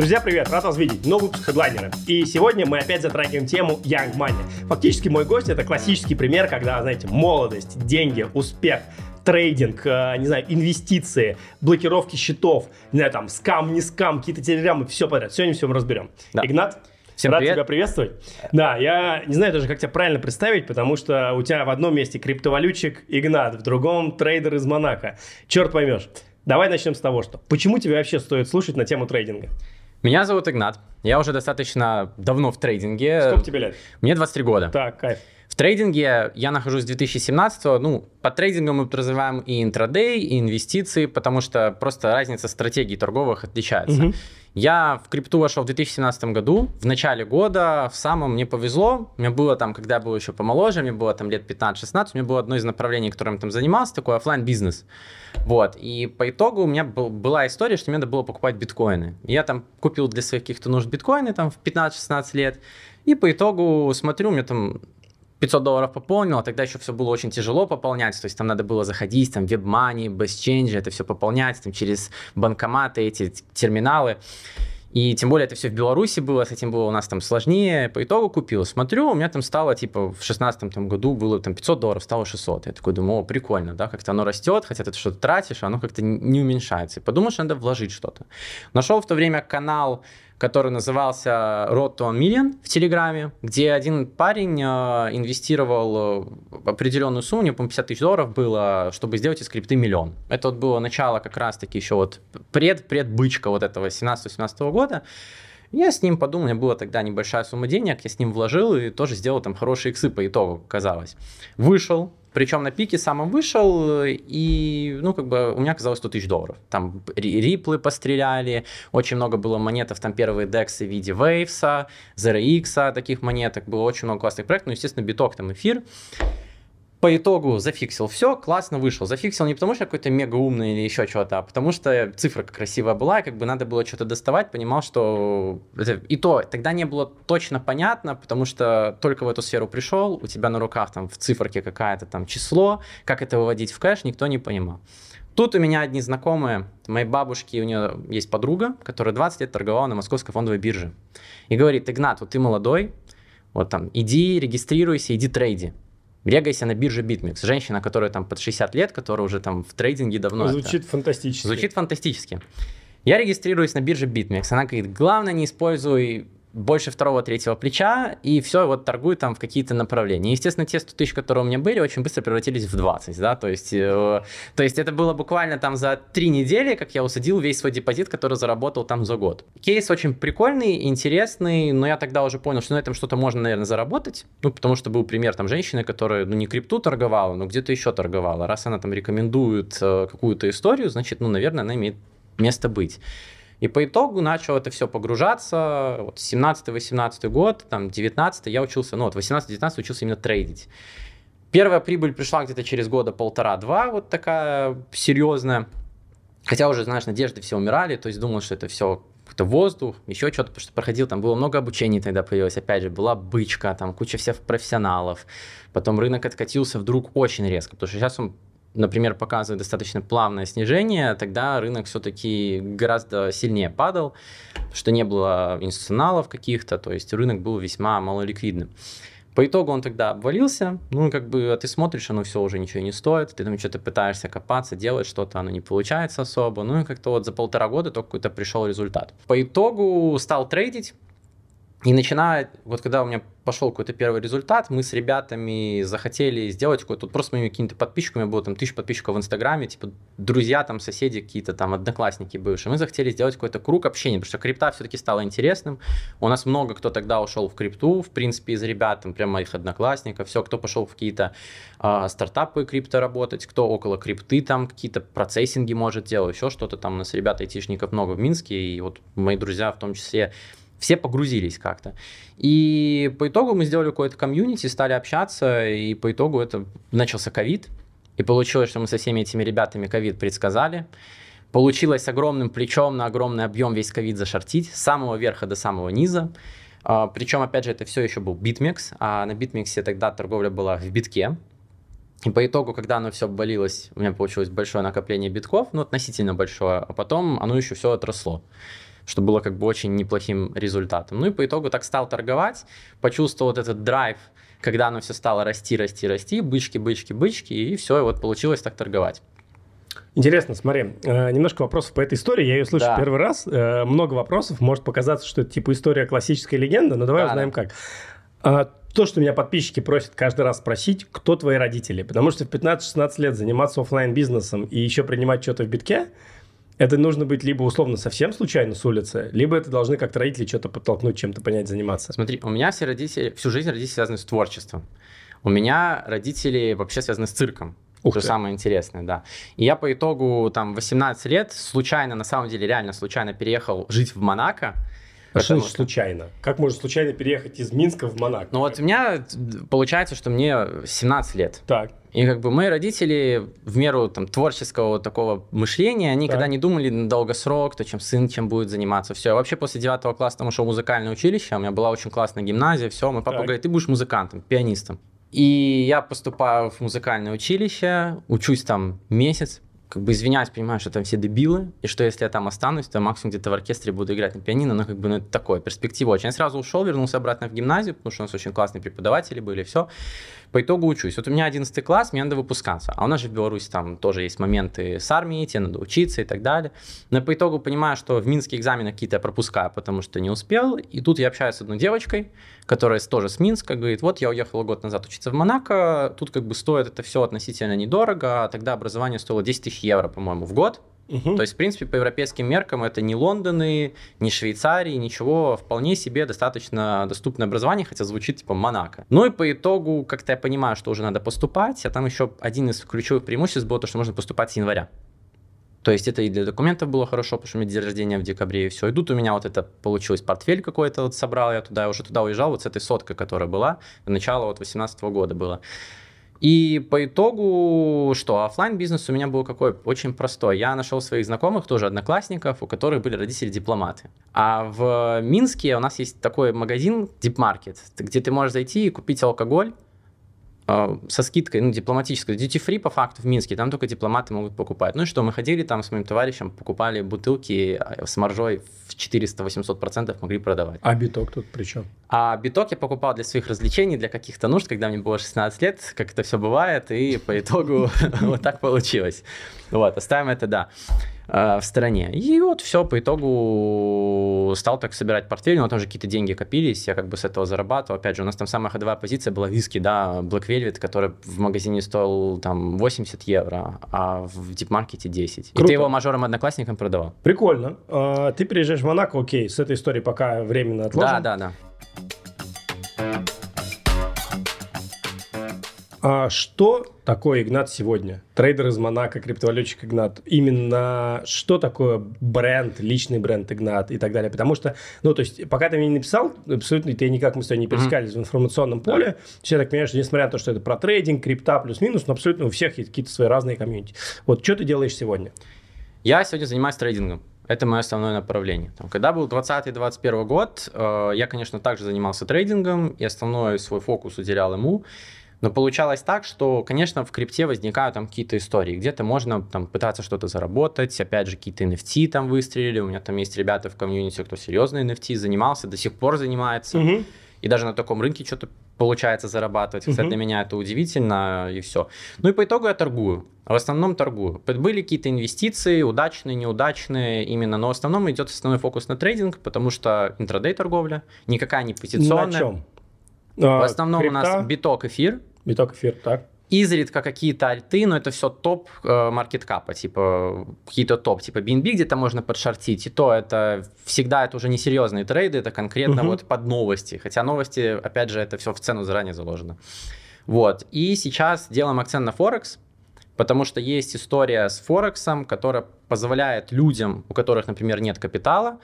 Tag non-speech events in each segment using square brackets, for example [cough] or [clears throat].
Друзья, привет! Рад вас видеть. Новый выпуск хедлайнера. И сегодня мы опять затрагиваем тему Young Money. Фактически мой гость это классический пример, когда, знаете, молодость, деньги, успех, трейдинг, э, не знаю, инвестиции, блокировки счетов, не знаю, там, скам, не скам, какие-то телеграммы, все подряд. Сегодня все мы разберем. Да. Игнат, Всем Рад привет. тебя приветствовать. Да, я не знаю даже, как тебя правильно представить, потому что у тебя в одном месте криптовалютчик Игнат, в другом трейдер из Монако. Черт поймешь. Давай начнем с того, что почему тебе вообще стоит слушать на тему трейдинга? Меня зовут Игнат. Я уже достаточно давно в трейдинге. Сколько тебе лет? Мне 23 года. Так, кайф. В трейдинге я нахожусь с 2017 Ну, по трейдингу мы подразумеваем и интрадей, и инвестиции, потому что просто разница стратегий торговых отличается. Угу. Я в крипту вошел в 2017 году, в начале года, в самом мне повезло, мне было там, когда я был еще помоложе, мне было там лет 15-16, у меня было одно из направлений, которым я там занимался, такой офлайн бизнес Вот, и по итогу у меня был, была история, что мне надо было покупать биткоины. Я там купил для своих каких-то нужд биткоины там в 15-16 лет, и по итогу смотрю, у меня там 500 долларов пополнил, а тогда еще все было очень тяжело пополнять, то есть там надо было заходить, там, WebMoney, BestChange, это все пополнять, там, через банкоматы, эти терминалы. И тем более это все в Беларуси было, с этим было у нас там сложнее. По итогу купил. Смотрю, у меня там стало, типа, в 16 там, году было там 500 долларов, стало 600. Я такой думаю, о, прикольно, да, как-то оно растет, хотя ты что-то тратишь, а оно как-то не уменьшается. И подумал, что надо вложить что-то. Нашел в то время канал который назывался Road to Million в Телеграме, где один парень э, инвестировал э, определенную сумму, не помню, 50 тысяч долларов было, чтобы сделать из крипты миллион. Это вот было начало как раз-таки еще вот пред-предбычка вот этого 17-17 года. Я с ним подумал, у меня была тогда небольшая сумма денег, я с ним вложил и тоже сделал там хорошие иксы по итогу, казалось. Вышел, причем на пике самом вышел, и, ну, как бы у меня оказалось 100 тысяч долларов. Там риплы постреляли, очень много было монетов, там первые дексы в виде Waves, ZRX, таких монеток, было очень много классных проектов, ну, естественно, биток, там, эфир по итогу зафиксил все, классно вышел. Зафиксил не потому, что какой-то мега умный или еще что-то, а потому что цифра красивая была, и как бы надо было что-то доставать, понимал, что это... и то тогда не было точно понятно, потому что только в эту сферу пришел, у тебя на руках там в циферке какая-то там число, как это выводить в кэш, никто не понимал. Тут у меня одни знакомые, моей бабушки, у нее есть подруга, которая 20 лет торговала на московской фондовой бирже. И говорит, Игнат, вот ты молодой, вот там, иди регистрируйся, иди трейди. Регайся на бирже BitMEX. Женщина, которая там под 60 лет, которая уже там в трейдинге давно. Звучит это... фантастически. Звучит фантастически. Я регистрируюсь на бирже BitMEX. Она говорит, главное не используй больше второго, третьего плеча, и все, вот торгую там в какие-то направления. Естественно, те 100 тысяч, которые у меня были, очень быстро превратились в 20, да, то есть, э, то есть это было буквально там за три недели, как я усадил весь свой депозит, который заработал там за год. Кейс очень прикольный, интересный, но я тогда уже понял, что на этом что-то можно, наверное, заработать, ну, потому что был пример там женщины, которая, ну, не крипту торговала, но где-то еще торговала. Раз она там рекомендует э, какую-то историю, значит, ну, наверное, она имеет место быть. И по итогу начал это все погружаться. Вот 17-18 год, там 19 я учился, ну вот 18-19 учился именно трейдить. Первая прибыль пришла где-то через года полтора-два, вот такая серьезная. Хотя уже, знаешь, надежды все умирали, то есть думал, что это все какой-то воздух, еще что-то, что проходил, там было много обучений тогда появилось, опять же, была бычка, там куча всех профессионалов, потом рынок откатился вдруг очень резко, потому что сейчас он например, показывает достаточно плавное снижение, тогда рынок все-таки гораздо сильнее падал, что не было институционалов каких-то, то есть рынок был весьма малоликвидным. По итогу он тогда обвалился, ну, как бы, а ты смотришь, оно все уже ничего не стоит, ты там что-то пытаешься копаться, делать что-то, оно не получается особо, ну, и как-то вот за полтора года только какой-то пришел результат. По итогу стал трейдить, и начиная, вот когда у меня пошел какой-то первый результат, мы с ребятами захотели сделать какой-то, вот просто моими какими-то подписчиками, было там тысяч подписчиков в Инстаграме, типа друзья, там соседи какие-то, там одноклассники бывшие, мы захотели сделать какой-то круг общения, потому что крипта все-таки стала интересным, у нас много кто тогда ушел в крипту, в принципе, из ребят, там прям моих одноклассников, все, кто пошел в какие-то э, стартапы крипто работать, кто около крипты там какие-то процессинги может делать, еще что-то там, у нас ребят айтишников много в Минске, и вот мои друзья в том числе все погрузились как-то. И по итогу мы сделали какое-то комьюнити, стали общаться, и по итогу это начался ковид. И получилось, что мы со всеми этими ребятами ковид предсказали. Получилось огромным плечом на огромный объем весь ковид зашортить, с самого верха до самого низа. А, Причем, опять же, это все еще был BitMEX, а на BitMEX тогда торговля была в битке. И по итогу, когда оно все обвалилось, у меня получилось большое накопление битков, ну, относительно большое, а потом оно еще все отросло что было как бы очень неплохим результатом. Ну и по итогу так стал торговать, почувствовал вот этот драйв, когда оно все стало расти, расти, расти, бычки, бычки, бычки, и все, и вот получилось так торговать. Интересно, смотри, э, немножко вопросов по этой истории. Я ее слышу да. первый раз. Э, много вопросов. Может показаться, что это типа история классической легенды, но давай да, узнаем да. как. А, то, что меня подписчики просят каждый раз спросить, кто твои родители. Потому что в 15-16 лет заниматься офлайн бизнесом и еще принимать что-то в битке, это нужно быть либо условно совсем случайно с улицы, либо это должны как-то родители что-то подтолкнуть, чем-то понять, заниматься. Смотри, у меня все родители, всю жизнь родители связаны с творчеством. У меня родители вообще связаны с цирком. Ух что ты. самое интересное, да. И я по итогу там 18 лет случайно, на самом деле реально случайно переехал жить в Монако. А что значит случайно? Как можно случайно переехать из Минска в Монако? Ну вот у меня получается, что мне 17 лет. Так. И как бы мои родители в меру там творческого вот такого мышления, они так. когда не думали на долгосрок, то чем сын чем будет заниматься, все. Я вообще после девятого класса там ушел в музыкальное училище, у меня была очень классная гимназия, все. Мой папа так. говорит, ты будешь музыкантом, пианистом. И я поступаю в музыкальное училище, учусь там месяц, как бы извиняюсь, понимаю, что там все дебилы, и что если я там останусь, то максимум где-то в оркестре буду играть на пианино, но как бы ну, это такое, перспектива очень. Я сразу ушел, вернулся обратно в гимназию, потому что у нас очень классные преподаватели были, все. По итогу учусь. Вот у меня 11 класс, мне надо выпускаться. А у нас же в Беларуси там тоже есть моменты с армией, тебе надо учиться и так далее. Но по итогу понимаю, что в Минске экзамены какие-то я пропускаю, потому что не успел. И тут я общаюсь с одной девочкой, которая тоже с Минска, говорит, вот я уехала год назад учиться в Монако, тут как бы стоит это все относительно недорого, а тогда образование стоило 10 тысяч евро, по-моему, в год. Угу. То есть, в принципе, по европейским меркам это не Лондоны, не Швейцарии, ничего, вполне себе достаточно доступное образование, хотя звучит типа Монако. Ну и по итогу, как-то я понимаю, что уже надо поступать, а там еще один из ключевых преимуществ был то, что можно поступать с января. То есть это и для документов было хорошо, потому что у меня день рождения в декабре, и все. И тут у меня вот это получилось, портфель какой-то вот собрал я туда, уже туда уезжал, вот с этой соткой, которая была, начало вот 18 года было. И по итогу, что офлайн бизнес у меня был какой? Очень простой. Я нашел своих знакомых, тоже одноклассников, у которых были родители дипломаты. А в Минске у нас есть такой магазин Deep Market, где ты можешь зайти и купить алкоголь со скидкой, ну, дипломатической, duty free по факту в Минске, там только дипломаты могут покупать. Ну и что, мы ходили там с моим товарищем, покупали бутылки а, с маржой в 400-800% могли продавать. А биток тут при чем? А биток я покупал для своих развлечений, для каких-то нужд, когда мне было 16 лет, как это все бывает, и по итогу [laughs] вот так получилось. Вот, оставим это, да. Э, в стороне. И вот все, по итогу стал так собирать портфель, но там же какие-то деньги копились, я как бы с этого зарабатывал. Опять же, у нас там самая ходовая позиция была виски, да, Black Velvet, который в магазине стоил там 80 евро, а в дипмаркете 10. Круто. И ты его мажором-одноклассникам продавал. Прикольно. А, ты приезжаешь в Монако, окей, с этой историей пока временно отложим. Да, да, да. А что такое Игнат сегодня? Трейдер из Монако, криптовалютчик Игнат. Именно что такое бренд, личный бренд Игнат и так далее? Потому что, ну, то есть, пока ты мне не написал, абсолютно ты никак мы с тобой не пересекались mm-hmm. в информационном поле. Все так понимаю, что несмотря на то, что это про трейдинг, крипта плюс-минус, но абсолютно у всех есть какие-то свои разные комьюнити. Вот что ты делаешь сегодня? Я сегодня занимаюсь трейдингом. Это мое основное направление. Там, когда был 2020-2021 год, э, я, конечно, также занимался трейдингом, и основной свой фокус уделял ему. Но получалось так, что, конечно, в крипте возникают там какие-то истории. Где-то можно там пытаться что-то заработать, опять же, какие-то NFT там выстрелили. У меня там есть ребята в комьюнити, кто серьезно NFT занимался, до сих пор занимается. Угу. И даже на таком рынке что-то получается зарабатывать. Кстати, угу. для меня это удивительно, и все. Ну и по итогу я торгую. В основном торгую. Были какие-то инвестиции, удачные, неудачные именно, но в основном идет основной фокус на трейдинг, потому что intraday торговля, никакая не позиционная. На чем? В основном крипта? у нас биток, эфир. Биток эфир, так. Изредка какие-то альты, но это все топ э, market cap а, типа какие-то топ, типа BNB где-то можно подшортить, и то это всегда это уже не серьезные трейды, это конкретно угу. вот под новости, хотя новости, опять же, это все в цену заранее заложено. Вот, и сейчас делаем акцент на Форекс, потому что есть история с Форексом, которая позволяет людям, у которых, например, нет капитала,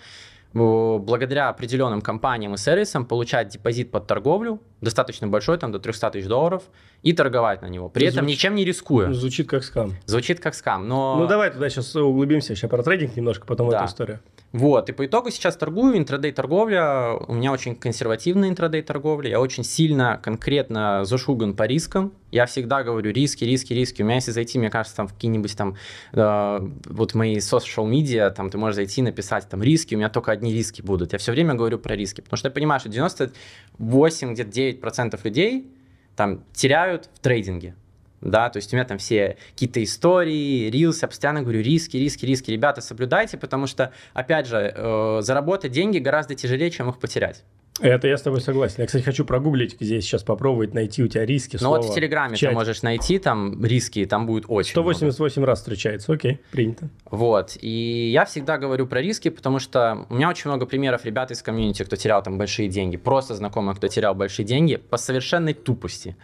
благодаря определенным компаниям и сервисам получать депозит под торговлю, достаточно большой, там до 300 тысяч долларов, и торговать на него, при Звуч... этом ничем не рискуя. Звучит как скам. Звучит как скам, но... Ну давай туда сейчас углубимся, сейчас про трейдинг немножко, потом да. эту историю. Вот, и по итогу сейчас торгую, интрадей торговля, у меня очень консервативная интрадей торговля, я очень сильно, конкретно зашуган по рискам, я всегда говорю риски, риски, риски, у меня если зайти, мне кажется, там в какие-нибудь там, э, вот мои social media, там ты можешь зайти, написать там риски, у меня только одни риски будут, я все время говорю про риски, потому что я понимаю, что 98, где-то 9% людей там теряют в трейдинге, да, то есть у меня там все какие-то истории, рилсы, я постоянно говорю, риски, риски, риски, ребята, соблюдайте, потому что, опять же, э, заработать деньги гораздо тяжелее, чем их потерять. Это я с тобой согласен. Я, кстати, хочу прогуглить здесь сейчас попробовать найти у тебя риски. Ну вот в Телеграме в ты можешь найти там риски, там будет очень 188 много. раз встречается, окей, принято. Вот, и я всегда говорю про риски, потому что у меня очень много примеров ребят из комьюнити, кто терял там большие деньги, просто знакомых, кто терял большие деньги по совершенной тупости.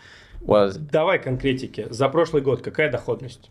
Вот. Давай конкретики. За прошлый год какая доходность?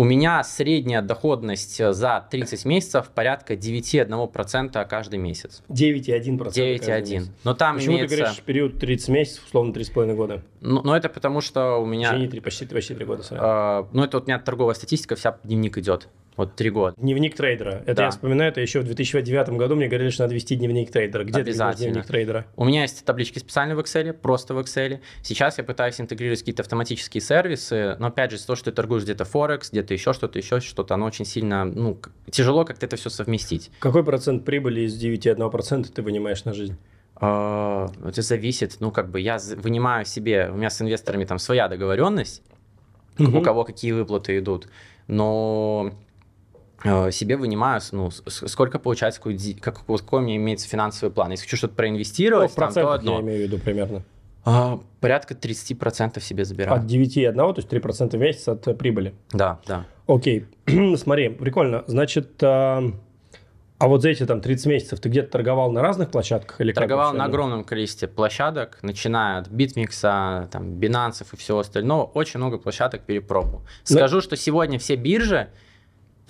У меня средняя доходность за 30 месяцев порядка 9,1% каждый месяц. 9,1%? 9,1%. Но там Почему имеется... ты говоришь период 30 месяцев, условно 3,5 года? Ну, ну, это потому что у меня... Почти 3, почти, почти 3 года. Э, ну, это вот у меня торговая статистика, вся дневник идет. Вот три года. Дневник трейдера. Это да. я вспоминаю, это еще в 2009 году мне говорили, что надо вести дневник трейдера. Где ты дневник трейдера? У меня есть таблички специально в Excel, просто в Excel. Сейчас я пытаюсь интегрировать какие-то автоматические сервисы, но опять же, то, что ты торгуешь где-то Форекс, где-то еще что-то, еще что-то, оно очень сильно, ну, тяжело как-то это все совместить. Какой процент прибыли из 9,1% ты вынимаешь на жизнь? А, это зависит, ну, как бы я вынимаю себе, у меня с инвесторами там своя договоренность, угу. у кого какие выплаты идут, но себе вынимаю, ну, сколько получается, какой, как, какой у меня имеется финансовый план. Если хочу что-то проинвестировать, ну, там, то одно. я имею в виду примерно. А, порядка 30% себе забираю. От 9,1, то есть 3% в месяц от прибыли? Да, да. Окей, [clears throat] смотри, прикольно. Значит, а, а вот за эти там 30 месяцев ты где-то торговал на разных площадках? Или торговал на огромном количестве площадок, начиная от BitMix, там, Binance и всего остального. Очень много площадок перепробовал. Скажу, Но... что сегодня все биржи,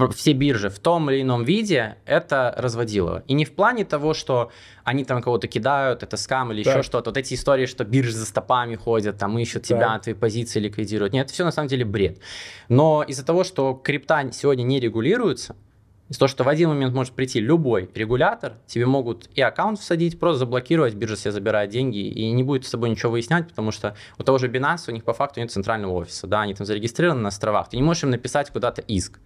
все биржи в том или ином виде, это разводилово. И не в плане того, что они там кого-то кидают, это скам или так. еще что-то. Вот эти истории, что биржи за стопами ходят, там ищут тебя, так. твои позиции ликвидируют. Нет, это все на самом деле бред. Но из-за того, что крипта сегодня не регулируется, из-за того, что в один момент может прийти любой регулятор, тебе могут и аккаунт всадить, просто заблокировать, биржа себе забирает деньги и не будет с тобой ничего выяснять, потому что у того же Binance у них по факту нет центрального офиса, да, они там зарегистрированы на островах, ты не можешь им написать куда-то иск.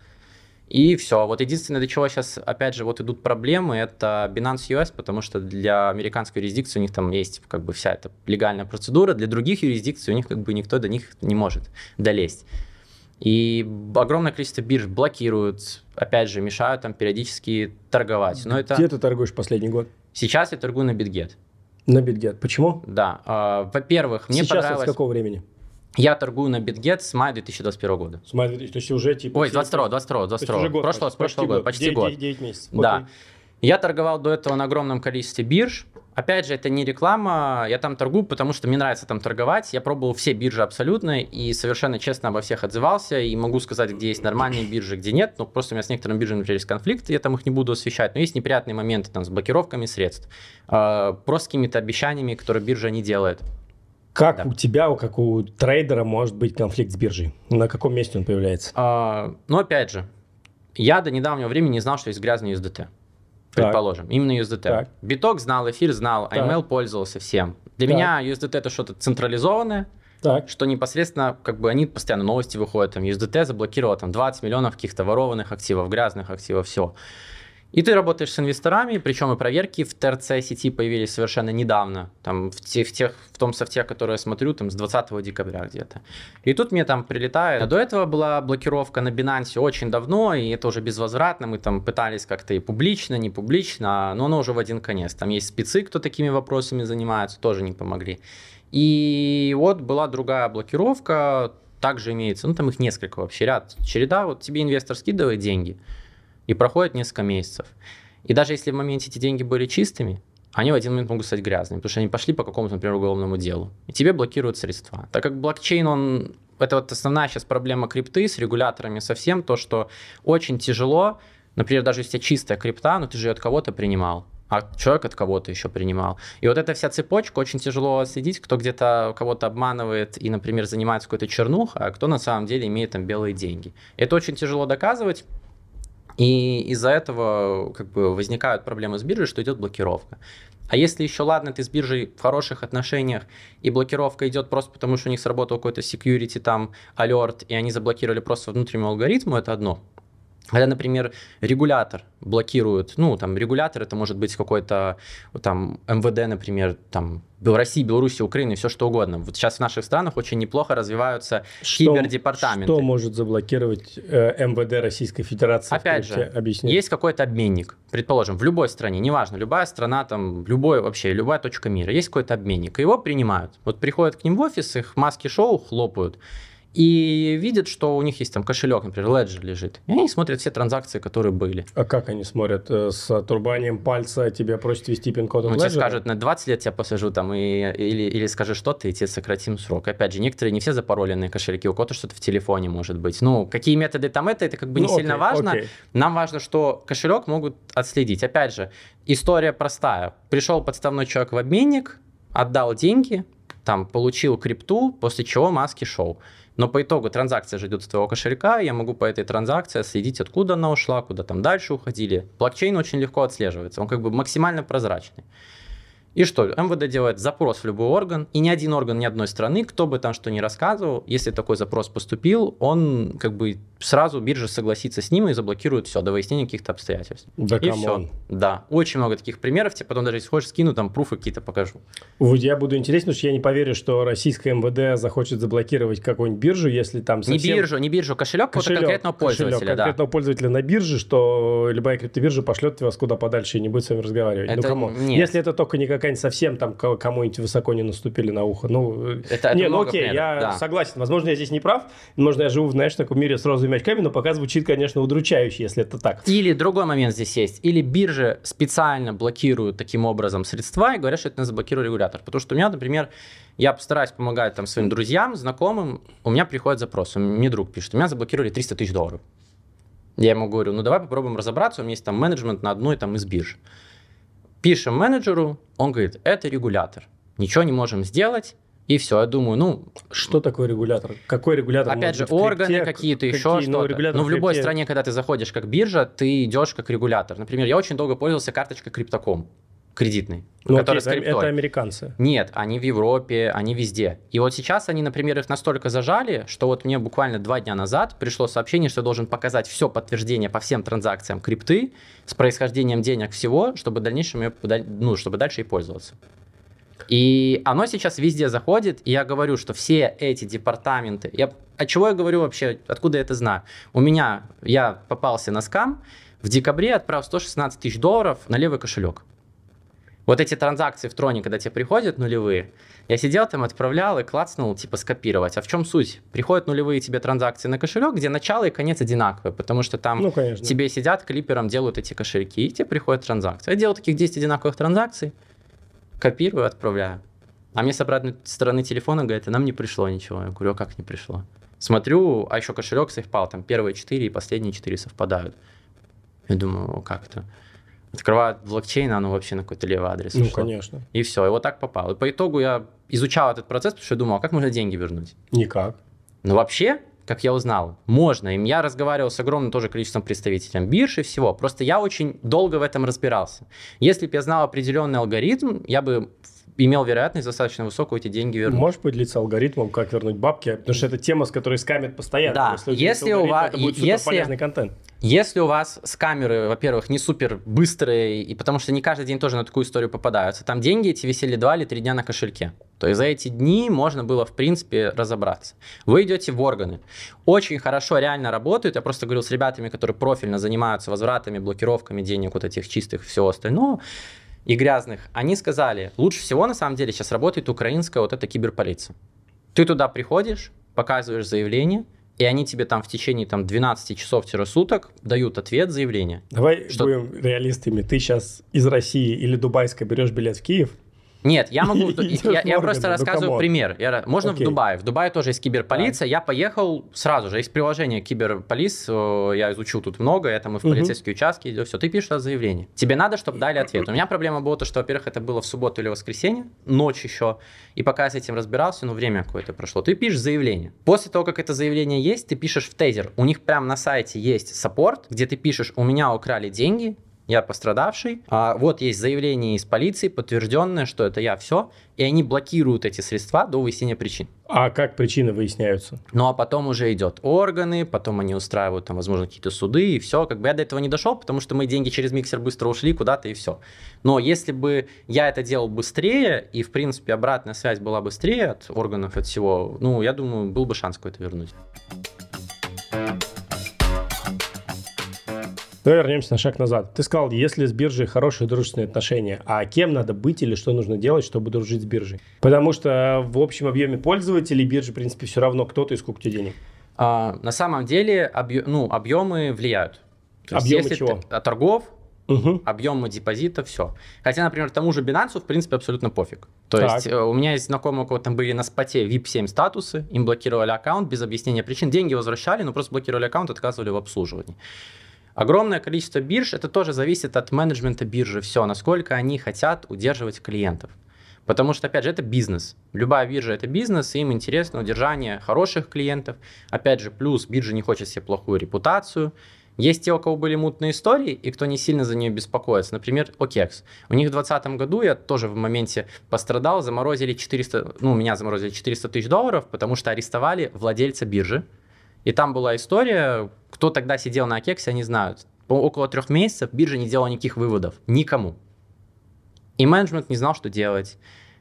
И все. Вот единственное, до чего сейчас, опять же, вот идут проблемы, это Binance US, потому что для американской юрисдикции у них там есть как бы вся эта легальная процедура, для других юрисдикций у них как бы никто до них не может долезть. И огромное количество бирж блокируют, опять же, мешают там периодически торговать. Но это... Где ты торгуешь последний год? Сейчас я торгую на BitGet. На BitGet. Почему? Да. Э, во-первых, мне Сейчас понравилось... с какого времени? Я торгую на BitGet с мая 2021 года. С мая 2000, то есть уже типа... Ой, 22, 22, 22. Уже год, Прошло, почти, прошлого года, почти 9, год. 9, 9 месяцев. Да. Окей. Я торговал до этого на огромном количестве бирж. Опять же, это не реклама, я там торгую, потому что мне нравится там торговать. Я пробовал все биржи абсолютно и совершенно честно обо всех отзывался. И могу сказать, где есть нормальные биржи, где нет. Но просто у меня с некоторыми биржами, например, есть конфликт, я там их не буду освещать. Но есть неприятные моменты там с блокировками средств, э, просто какими-то обещаниями, которые биржа не делает. Как да. у тебя, как у трейдера может быть конфликт с биржей? На каком месте он появляется? А, ну, опять же, я до недавнего времени не знал, что есть грязный USDT. Предположим, так. именно USDT. Так. Биток знал, эфир знал, так. AML пользовался всем. Для так. меня USDT это что-то централизованное, так. что непосредственно, как бы они постоянно новости выходят, там USDT заблокировал там 20 миллионов каких-то ворованных активов, грязных активов, все. И ты работаешь с инвесторами, причем и проверки в ТРЦ сети появились совершенно недавно, там в, те, в, тех, в том софте, который я смотрю, там с 20 декабря где-то. И тут мне там прилетает. А до этого была блокировка на Binance очень давно, и это уже безвозвратно, мы там пытались как-то и публично, не публично, но оно уже в один конец. Там есть спецы, кто такими вопросами занимается, тоже не помогли. И вот была другая блокировка, также имеется, ну там их несколько вообще, ряд, череда, вот тебе инвестор скидывает деньги, и проходит несколько месяцев. И даже если в моменте эти деньги были чистыми, они в один момент могут стать грязными, потому что они пошли по какому-то, например, уголовному делу. И тебе блокируют средства. Так как блокчейн, он... Это вот основная сейчас проблема крипты с регуляторами совсем, то, что очень тяжело, например, даже если чистая крипта, но ты же ее от кого-то принимал, а человек от кого-то еще принимал. И вот эта вся цепочка очень тяжело следить, кто где-то кого-то обманывает и, например, занимается какой-то чернухой, а кто на самом деле имеет там белые деньги. Это очень тяжело доказывать, И из-за этого как бы возникают проблемы с биржей, что идет блокировка. А если еще, ладно, ты с биржей в хороших отношениях, и блокировка идет просто потому, что у них сработал какой-то security там alert, и они заблокировали просто внутреннему алгоритму, это одно. Когда, например, регулятор блокирует, ну, там, регулятор, это может быть какой-то, там, МВД, например, там, России, Беларуси, Украины, все что угодно. Вот сейчас в наших странах очень неплохо развиваются что, кибердепартаменты. Что может заблокировать э, МВД Российской Федерации? Опять же, объяснить? есть какой-то обменник, предположим, в любой стране, неважно, любая страна, там, любой вообще, любая точка мира, есть какой-то обменник, и его принимают. Вот приходят к ним в офис, их маски-шоу хлопают, и видят, что у них есть там кошелек, например, Ledger лежит. И они смотрят все транзакции, которые были. А как они смотрят? Э, с отрубанием пальца тебя просят ввести пин-код ну, тебе скажут, на 20 лет тебя посажу там, и, или, или скажи что-то, и тебе сократим срок. Опять же, некоторые не все запароленные кошельки, у кого-то что-то в телефоне может быть. Ну, какие методы там это, это как бы не ну, сильно окей, важно. Окей. Нам важно, что кошелек могут отследить. Опять же, история простая. Пришел подставной человек в обменник, отдал деньги, там, получил крипту, после чего маски шоу. Но по итогу транзакция же идет с твоего кошелька, я могу по этой транзакции следить, откуда она ушла, куда там дальше уходили. Блокчейн очень легко отслеживается, он как бы максимально прозрачный. И что? МВД делает запрос в любой орган, и ни один орган ни одной страны, кто бы там что ни рассказывал, если такой запрос поступил, он как бы сразу биржа согласится с ним и заблокирует все до выяснения каких-то обстоятельств. Да, и все. Да, очень много таких примеров, тебе потом даже если хочешь скину, там пруфы какие-то покажу. Я буду интересен, потому что я не поверю, что российская МВД захочет заблокировать какую-нибудь биржу, если там совсем... Не биржу, не биржу, кошелек, кошелек конкретного пользователя. Кошелек конкретного да. пользователя на бирже, что любая криптобиржа пошлет вас куда подальше и не будет с вами разговаривать. Это... Ну? Нет. Если это только не какая-нибудь совсем там кому-нибудь высоко не наступили на ухо. Ну, это, это не, ну окей, примеров, я да. согласен. Возможно, я здесь не прав. Возможно, я живу, знаешь, в таком мире с розовыми очками, но пока звучит, конечно, удручающе, если это так. Или другой момент здесь есть. Или биржи специально блокируют таким образом средства и говорят, что это не заблокирует регулятор. Потому что у меня, например, я постараюсь помогать там своим друзьям, знакомым, у меня приходит запрос, мне друг пишет, у меня заблокировали 300 тысяч долларов. Я ему говорю, ну давай попробуем разобраться, у меня есть там менеджмент на одной там из бирж. Пишем менеджеру, он говорит, это регулятор, ничего не можем сделать, и все, я думаю, ну... Что такое регулятор? Какой регулятор? Опять же, органы какие-то, еще ну, что-то. Ну, в любой стране, когда ты заходишь как биржа, ты идешь как регулятор. Например, я очень долго пользовался карточкой Криптоком кредитный. Ну, окей, это, это американцы. Нет, они в Европе, они везде. И вот сейчас они, например, их настолько зажали, что вот мне буквально два дня назад пришло сообщение, что я должен показать все подтверждение по всем транзакциям крипты с происхождением денег всего, чтобы в дальнейшем ее, ну, чтобы дальше и пользоваться. И оно сейчас везде заходит, и я говорю, что все эти департаменты, я, от чего я говорю вообще, откуда я это знаю? У меня, я попался на скам, в декабре отправил 116 тысяч долларов на левый кошелек. Вот эти транзакции в троне, когда тебе приходят нулевые, я сидел там, отправлял и клацнул, типа, скопировать. А в чем суть? Приходят нулевые тебе транзакции на кошелек, где начало и конец одинаковые, потому что там ну, тебе сидят клипером, делают эти кошельки, и тебе приходят транзакции. Я делаю таких 10 одинаковых транзакций, копирую, отправляю. А мне с обратной стороны телефона говорят, а нам не пришло ничего. Я говорю, а как не пришло? Смотрю, а еще кошелек совпал, там первые четыре и последние четыре совпадают. Я думаю, как это? Открывают блокчейн, оно вообще на какой-то левый адрес. Ну, ушло. конечно. И все, и вот так попал. И по итогу я изучал этот процесс, потому что я думал, а как можно деньги вернуть? Никак. Ну, вообще, как я узнал, можно. И я разговаривал с огромным тоже количеством представителей бирж и всего. Просто я очень долго в этом разбирался. Если бы я знал определенный алгоритм, я бы имел вероятность достаточно высокую эти деньги вернуть. Можешь поделиться алгоритмом, как вернуть бабки? Потому что это тема, с которой скамят постоянно. Да, если, если у вас... Это будет если, полезный контент. Если у вас с камеры, во-первых, не супер быстрые, и потому что не каждый день тоже на такую историю попадаются, там деньги эти висели 2 или 3 дня на кошельке. То есть за эти дни можно было, в принципе, разобраться. Вы идете в органы. Очень хорошо реально работают. Я просто говорил с ребятами, которые профильно занимаются возвратами, блокировками денег, вот этих чистых, всего остального и грязных, они сказали, лучше всего на самом деле сейчас работает украинская вот эта киберполиция. Ты туда приходишь, показываешь заявление, и они тебе там в течение там, 12 часов-суток дают ответ, заявление. Давай что... будем реалистами. Ты сейчас из России или Дубайской берешь билет в Киев, Нет, я могу... [laughs] Я, просто рассказываю пример. Я можно в Дубае. В Дубае тоже есть киберполиция. Я поехал сразу же. Есть приложение киберполис. э, Я изучил тут много. Там и в полицейские участки. Все, ты пишешь это заявление. Тебе надо, чтобы дали ответ. У меня проблема была то, что, во-первых, это было в субботу или воскресенье, ночь еще. И пока я с этим разбирался, ну, время какое-то прошло. Ты пишешь заявление. После того, как это заявление есть, ты пишешь в тезер. У них прямо на сайте есть саппорт, где ты пишешь, у меня украли деньги, я пострадавший, а вот есть заявление из полиции, подтвержденное, что это я, все, и они блокируют эти средства до выяснения причин. А как причины выясняются? Ну а потом уже идет органы, потом они устраивают там, возможно, какие-то суды, и все. Как бы я до этого не дошел, потому что мы деньги через миксер быстро ушли куда-то, и все. Но если бы я это делал быстрее, и, в принципе, обратная связь была быстрее от органов, от всего, ну, я думаю, был бы шанс какой-то вернуть. Давай вернемся на шаг назад. Ты сказал, если с биржей хорошие дружественные отношения, а кем надо быть или что нужно делать, чтобы дружить с биржей? Потому что в общем объеме пользователей биржи, в принципе, все равно кто ты и сколько тебе денег. А, на самом деле объ- ну, объемы влияют. То есть, Объемы если чего? ты- торгов, Угу. объемы депозита, все. Хотя, например, тому же Binance, в принципе, абсолютно пофиг. То Так. есть э, у меня есть знакомые, у кого там были на споте VIP-7 статусы, им блокировали аккаунт без объяснения причин, деньги возвращали, но просто блокировали аккаунт, отказывали в обслуживании. Огромное количество бирж, это тоже зависит от менеджмента биржи, все, насколько они хотят удерживать клиентов. Потому что, опять же, это бизнес. Любая биржа это бизнес, им интересно удержание хороших клиентов. Опять же, плюс биржа не хочет себе плохую репутацию. Есть те, у кого были мутные истории, и кто не сильно за нее беспокоится. Например, OKEX. У них в 2020 году я тоже в моменте пострадал, заморозили 400, ну, меня заморозили 400 тысяч долларов, потому что арестовали владельца биржи. И там была история, кто тогда сидел на OKEX, они знают. Около трех месяцев биржа не делала никаких выводов. Никому. И менеджмент не знал, что делать.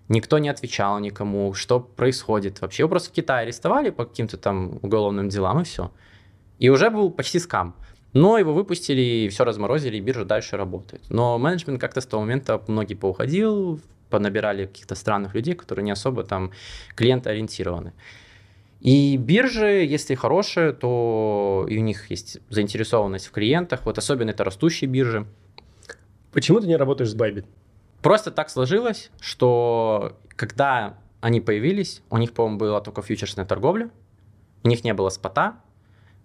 Никто не отвечал никому, что происходит вообще. Его просто в Китае арестовали по каким-то там уголовным делам, и все. И уже был почти скам. Но его выпустили, и все разморозили, и биржа дальше работает. Но менеджмент как-то с того момента многие поуходил, понабирали каких-то странных людей, которые не особо там клиентоориентированы. И биржи, если хорошие, то и у них есть заинтересованность в клиентах, вот особенно это растущие биржи. Почему ты не работаешь с Bybit? Просто так сложилось, что когда они появились, у них, по-моему, была только фьючерсная торговля, у них не было спота,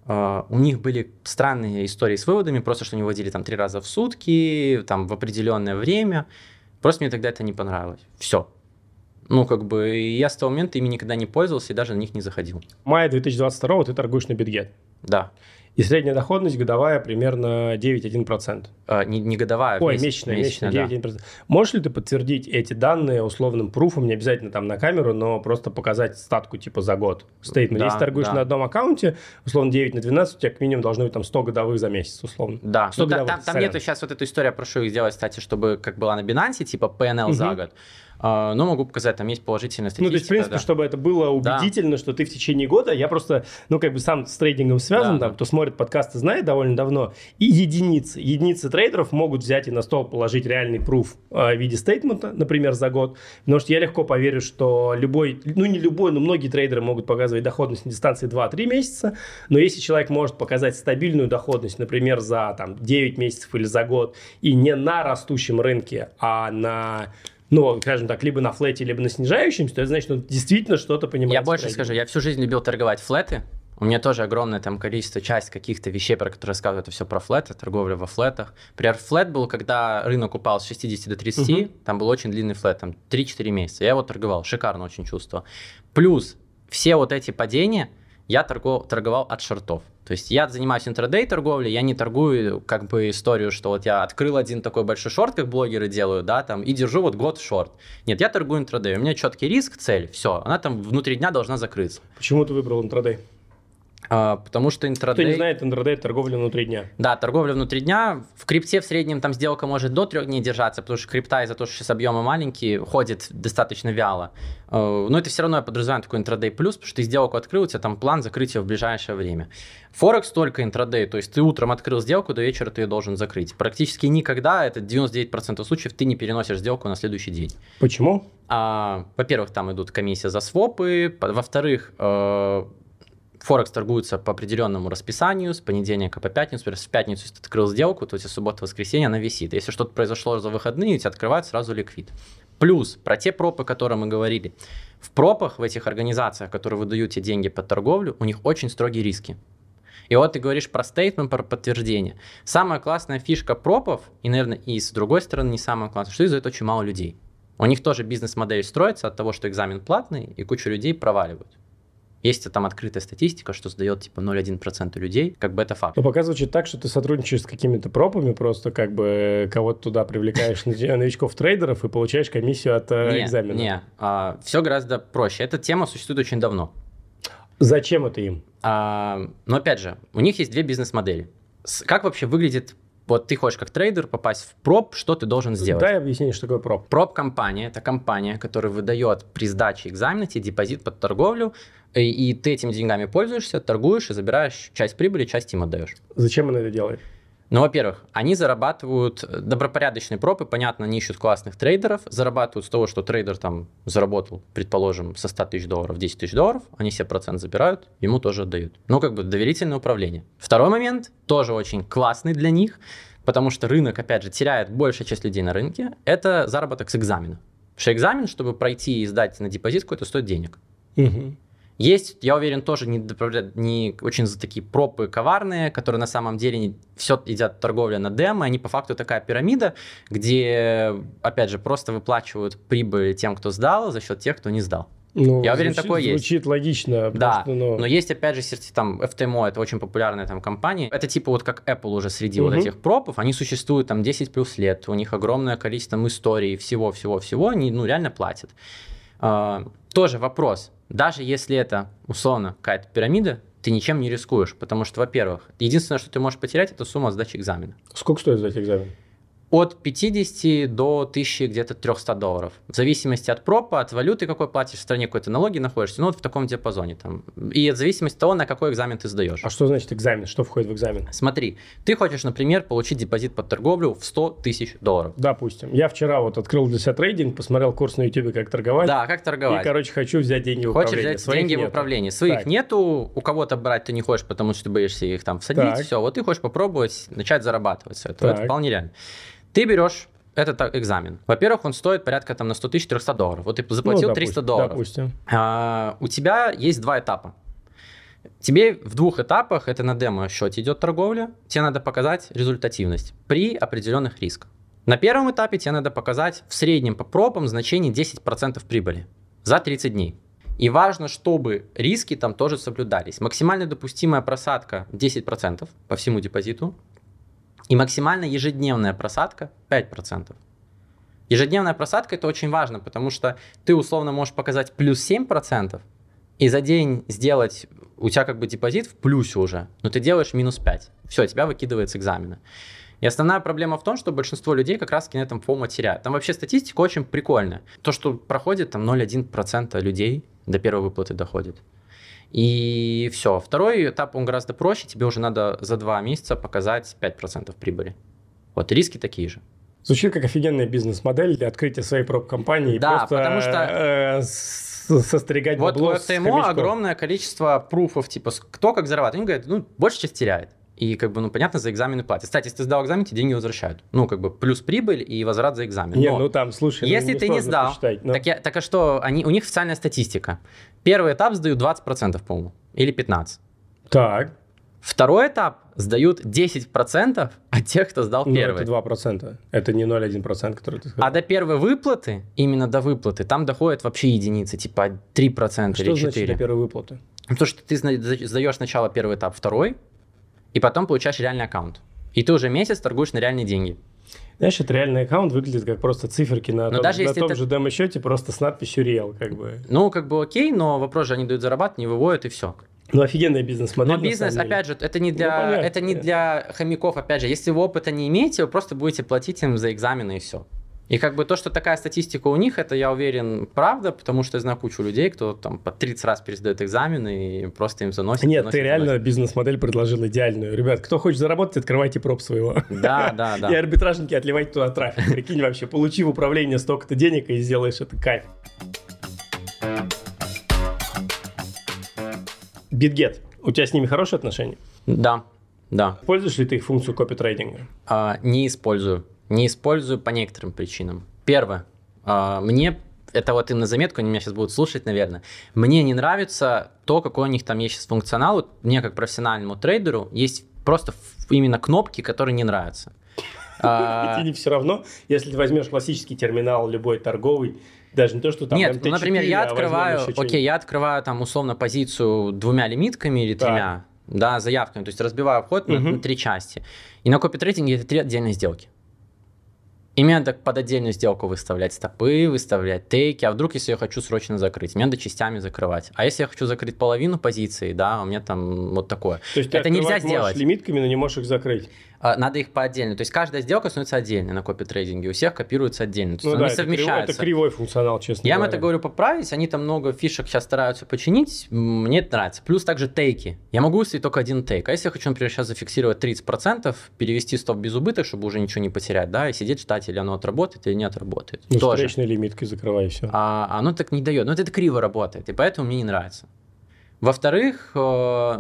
э, у них были странные истории с выводами, просто что они вводили там три раза в сутки, там в определенное время. Просто мне тогда это не понравилось. Все. Ну, как бы, я с того момента ими никогда не пользовался и даже на них не заходил. В мае 2022 ты торгуешь на BitGet. Да. И средняя доходность годовая примерно 9,1%. Э, не, не годовая, Ой, месяц- месячная, месячная, да. 9,1%. Можешь ли ты подтвердить эти данные условным пруфом, не обязательно там на камеру, но просто показать статку типа за год? Стейтмент. Да, Если торгуешь да. на одном аккаунте, условно 9 на 12, у тебя как минимум должно быть там 100 годовых за месяц, условно. Да, 100 ну, годовых, там, там нету сейчас вот эту историю, я прошу их сделать, кстати, чтобы как была на Binance, типа PNL за Мгм. год. А, но могу показать, там есть положительная статистика. Ну, то есть, в принципе, да. чтобы это было Да. убедительно, что ты в течение года, я просто, ну, как бы сам с трейдингом связан, Да, там, да. кто смотрит подкасты, знает довольно давно, и единицы. Единицы трейдеров могут взять и на стол положить реальный пруф э, в виде стейтмента, например, за год, потому что я легко поверю, что любой, ну, не любой, но многие трейдеры могут показывать доходность на дистанции 2-3 месяца, но если человек может показать стабильную доходность, например, за там 9 месяцев или за год, и не на растущем рынке, а на ну, скажем так, либо на флете, либо на снижающемся, то это значит, что он действительно что-то понимает. Я больше скажу, я всю жизнь любил торговать флеты. У меня тоже огромное там количество, часть каких-то вещей, про которые рассказываю, это все про флеты, торговля во флетах. Например, флет был, когда рынок упал с 60 до 30, Мгм. там был очень длинный флет, там 3-4 месяца. Я его торговал, шикарно очень чувствовал. Плюс все вот эти падения я торгов- торговал от шортов. То есть я занимаюсь интрадей торговлей, я не торгую как бы историю, что вот я открыл один такой большой шорт, как блогеры делают, да, там, и держу вот год в шорт. Нет, я торгую интрадей, у меня четкий риск, цель, все, она там внутри дня должна закрыться. Почему ты выбрал интрадей? А, потому что Кто интрадей... не знает, интрадей – торговля внутри дня. Да, торговля внутри дня. В крипте в среднем там сделка может до трех дней держаться, потому что крипта из-за того, что сейчас объемы маленькие, ходит достаточно вяло. Э, Но это все равно я подразумеваю такой интрадей плюс, потому что ты сделку открыл, у тебя там план закрытия в ближайшее время. Форекс только интрадей, то есть ты утром открыл сделку, до вечера ты ее должен закрыть. Практически никогда, это 99% случаев, ты не переносишь сделку на следующий день. Почему? А, во-первых, там идут комиссия за свопы. Во-вторых, э, Форекс торгуется по определенному расписанию, с понедельника по пятницу. Например, в пятницу, если ты открыл сделку, то у тебя суббота, воскресенье, она висит. Если что-то произошло за выходные, у тебя открывают сразу ликвид. Плюс про те пропы, о которых мы говорили. В пропах в этих организациях, которые выдают тебе деньги под торговлю, у них очень строгие риски. И вот ты говоришь про стейтмент, про подтверждение. Самая классная фишка пропов, и, наверное, и с другой стороны не самая классная, что их зовет очень мало людей. У них тоже бизнес-модель строится от того, что экзамен платный, и куча людей проваливают. Есть там открытая статистика, что сдает типа 0,1% людей, как бы это факт. Но пока звучит так, что ты сотрудничаешь с какими-то пропами, просто как бы кого-то туда привлекаешь новичков-трейдеров и получаешь комиссию от э, не, экзамена. Не, а, все гораздо проще. Эта тема существует очень давно. Зачем это им? А, но опять же, у них есть две бизнес-модели. Как вообще выглядит вот ты хочешь как трейдер попасть в prop, что ты должен сделать? Дай объяснение, что такое prop. Prop-компания – это компания, которая выдает при сдаче экзамена тебе депозит под торговлю, и, и ты этими деньгами пользуешься, торгуешь и забираешь часть прибыли, часть им отдаешь. Зачем она это делает? Ну, во-первых, они зарабатывают, добропорядочные prop ы, понятно, они ищут классных трейдеров, зарабатывают с того, что трейдер там заработал, предположим, со 100 тысяч долларов 10 тысяч долларов, они себе процент забирают, ему тоже отдают. Ну, как бы доверительное управление. Второй момент, тоже очень классный для них, потому что рынок, опять же, теряет большая часть людей на рынке, это заработок с экзамена. Потому что экзамен, чтобы пройти и сдать на депозит какой-то, стоит денег. Угу. Есть, я уверен, тоже не, не очень такие пропы коварные, которые на самом деле не, все едят торговля на демо, они по факту такая пирамида, где, опять же, просто выплачивают прибыль тем, кто сдал, за счет тех, кто не сдал. Ну, я уверен, звучит, такое есть. Звучит логично. Да, что, ну... но есть, опять же, серти, там, FTMO, это очень популярная там компания. Это типа вот как Apple уже среди угу. вот этих пропов, они существуют там 10 плюс лет, у них огромное количество историй, всего-всего-всего, они ну, реально платят. А, тоже вопрос, даже если это, условно, какая-то пирамида, ты ничем не рискуешь, потому что, во-первых, единственное, что ты можешь потерять, это сумма сдачи экзамена. Сколько стоит сдать экзамен? От 50 до 1000 где-то 300 долларов. В зависимости от пропа, от валюты, какой платишь в стране, какой-то налоги находишься, ну вот в таком диапазоне там. И от зависимости от того, на какой экзамен ты сдаешь. А что значит экзамен? Что входит в экзамен? Смотри, ты хочешь, например, получить депозит под торговлю в 100 тысяч долларов. Допустим. Я вчера вот открыл для себя трейдинг, посмотрел курс на YouTube, как торговать. Да, как торговать. И, короче, хочу взять деньги в управление. Хочешь взять деньги нету. в управление. Своих так. нету, у кого-то брать ты не хочешь, потому что ты боишься их там всадить. Так. Все, вот ты хочешь попробовать начать зарабатывать с этого. Это вполне реально. Ты берешь этот экзамен. Во-первых, он стоит порядка там на 100 тысяч 300 долларов. Вот ты заплатил ну, допустим, 300 долларов. Допустим. А, у тебя есть два этапа. Тебе в двух этапах, это на демо-счете идет торговля, тебе надо показать результативность при определенных рисках. На первом этапе тебе надо показать в среднем по пропам значение 10% прибыли за 30 дней. И важно, чтобы риски там тоже соблюдались. Максимально допустимая просадка 10% по всему депозиту. И максимально ежедневная просадка 5%. Ежедневная просадка это очень важно, потому что ты условно можешь показать плюс 7%, и за день сделать у тебя как бы депозит в плюсе уже, но ты делаешь минус 5. Все, тебя выкидывает с экзамена. И основная проблема в том, что большинство людей как раз на этом фома теряют. Там вообще статистика очень прикольная. То, что проходит там 0,1% людей до первой выплаты доходит. И все. Второй этап, он гораздо проще. Тебе уже надо за два месяца показать 5% прибыли. Вот риски такие же. Звучит как офигенная бизнес-модель для открытия своей проб-компании. Да, просто, потому что... Э, состригать вот бабло у FTMO огромное количество пруфов, типа, кто как зарабатывает. Они говорят, ну, большая часть теряет. И, как бы, ну, понятно, за экзамены платят. Кстати, если ты сдал экзамен, тебе деньги возвращают. Ну, как бы, плюс прибыль и возврат за экзамен. Не, но ну там, слушай, ну, если ну, ты не сдал, посчитать, но... так, я, так а что, они, у них официальная статистика. Первый этап сдают 20%, по-моему, или 15%. Так. Второй этап сдают 10% от тех, кто сдал ну, первый. это 2%. Это не 0,1%, который ты сказал. А до первой выплаты, именно до выплаты, там доходят вообще единицы, типа 3% Что или 4%. Что значит до первой выплаты? То, что ты сдаешь сначала первый этап, второй, и потом получаешь реальный аккаунт. И ты уже месяц торгуешь на реальные деньги. Знаешь, это реальный аккаунт выглядит как просто циферки на, но том, даже на если том это... же демо-счете, просто с надписью «Реал», как бы. Ну, как бы окей, но вопрос же они дают зарабатывать, не выводят и все. Ну, офигенная бизнес-модель. Но бизнес, опять же, это не для, ну, понятно, это не для хомяков, опять же. Если вы опыта не имеете, вы просто будете платить им за экзамены и все. И как бы то, что такая статистика у них, это, я уверен, правда, потому что я знаю кучу людей, кто там по 30 раз пересдает экзамены и просто им заносит. Нет, заносит, ты реально бизнес-модель предложил идеальную. Ребят, кто хочет заработать, открывайте проб своего. Да, [laughs] да, да. И арбитражники отливать туда трафик. Прикинь вообще, получи в управление столько-то денег и сделаешь это кайф. Битгет. У тебя с ними хорошие отношения? Да, да. Пользуешь ли ты их функцию копи-трейдинга? А, не использую. Не использую по некоторым причинам. Первое. А, мне это вот им на заметку, они меня сейчас будут слушать, наверное. Мне не нравится то, какой у них там есть сейчас функционал. Вот мне, как профессиональному трейдеру, есть просто именно кнопки, которые не нравятся. [laughs] Тебе не все равно, если ты возьмешь классический терминал, любой торговый, даже не то, что там Нет, MT4, например, я а открываю, окей, я открываю там условно позицию двумя лимитками или тремя, да, заявками, то есть разбиваю вход на, на три части. И на копи-трейдинге это три отдельные сделки. И мне надо под отдельную сделку выставлять стопы, выставлять тейки. А вдруг, если я хочу срочно закрыть, мне надо частями закрывать. А если я хочу закрыть половину позиции, да, у меня там вот такое. То есть это нельзя сделать. лимитками, но не можешь их закрыть. А, надо их по отдельно. То есть каждая сделка становится отдельно на копи-трейдинге. У всех копируется отдельно. То есть ну, да, совмещаются. Это кривой функционал, честно Я говоря. им это говорю поправить. Они там много фишек сейчас стараются починить. Мне это нравится. Плюс также тейки. Я могу выставить только один тейк. А если я хочу, например, сейчас зафиксировать 30%, перевести стоп без убыток, чтобы уже ничего не потерять, да, и сидеть ждать, или оно отработает, или не отработает. Ну, Тоже. встречной лимиткой закрывай все. А, оно так не дает. Но это криво работает. И поэтому мне не нравится. Во-вторых, э,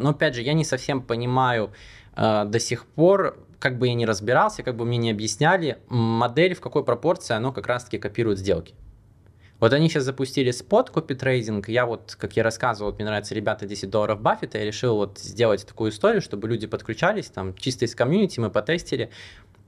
ну, опять же, я не совсем понимаю э, до сих пор, как бы я ни разбирался, как бы мне не объясняли, модель в какой пропорции оно как раз-таки копирует сделки. Вот они сейчас запустили спот копи трейдинг. Я вот, как я рассказывал, мне нравятся ребята 10 долларов Баффета, я решил вот сделать такую историю, чтобы люди подключались, там чисто из комьюнити мы потестили.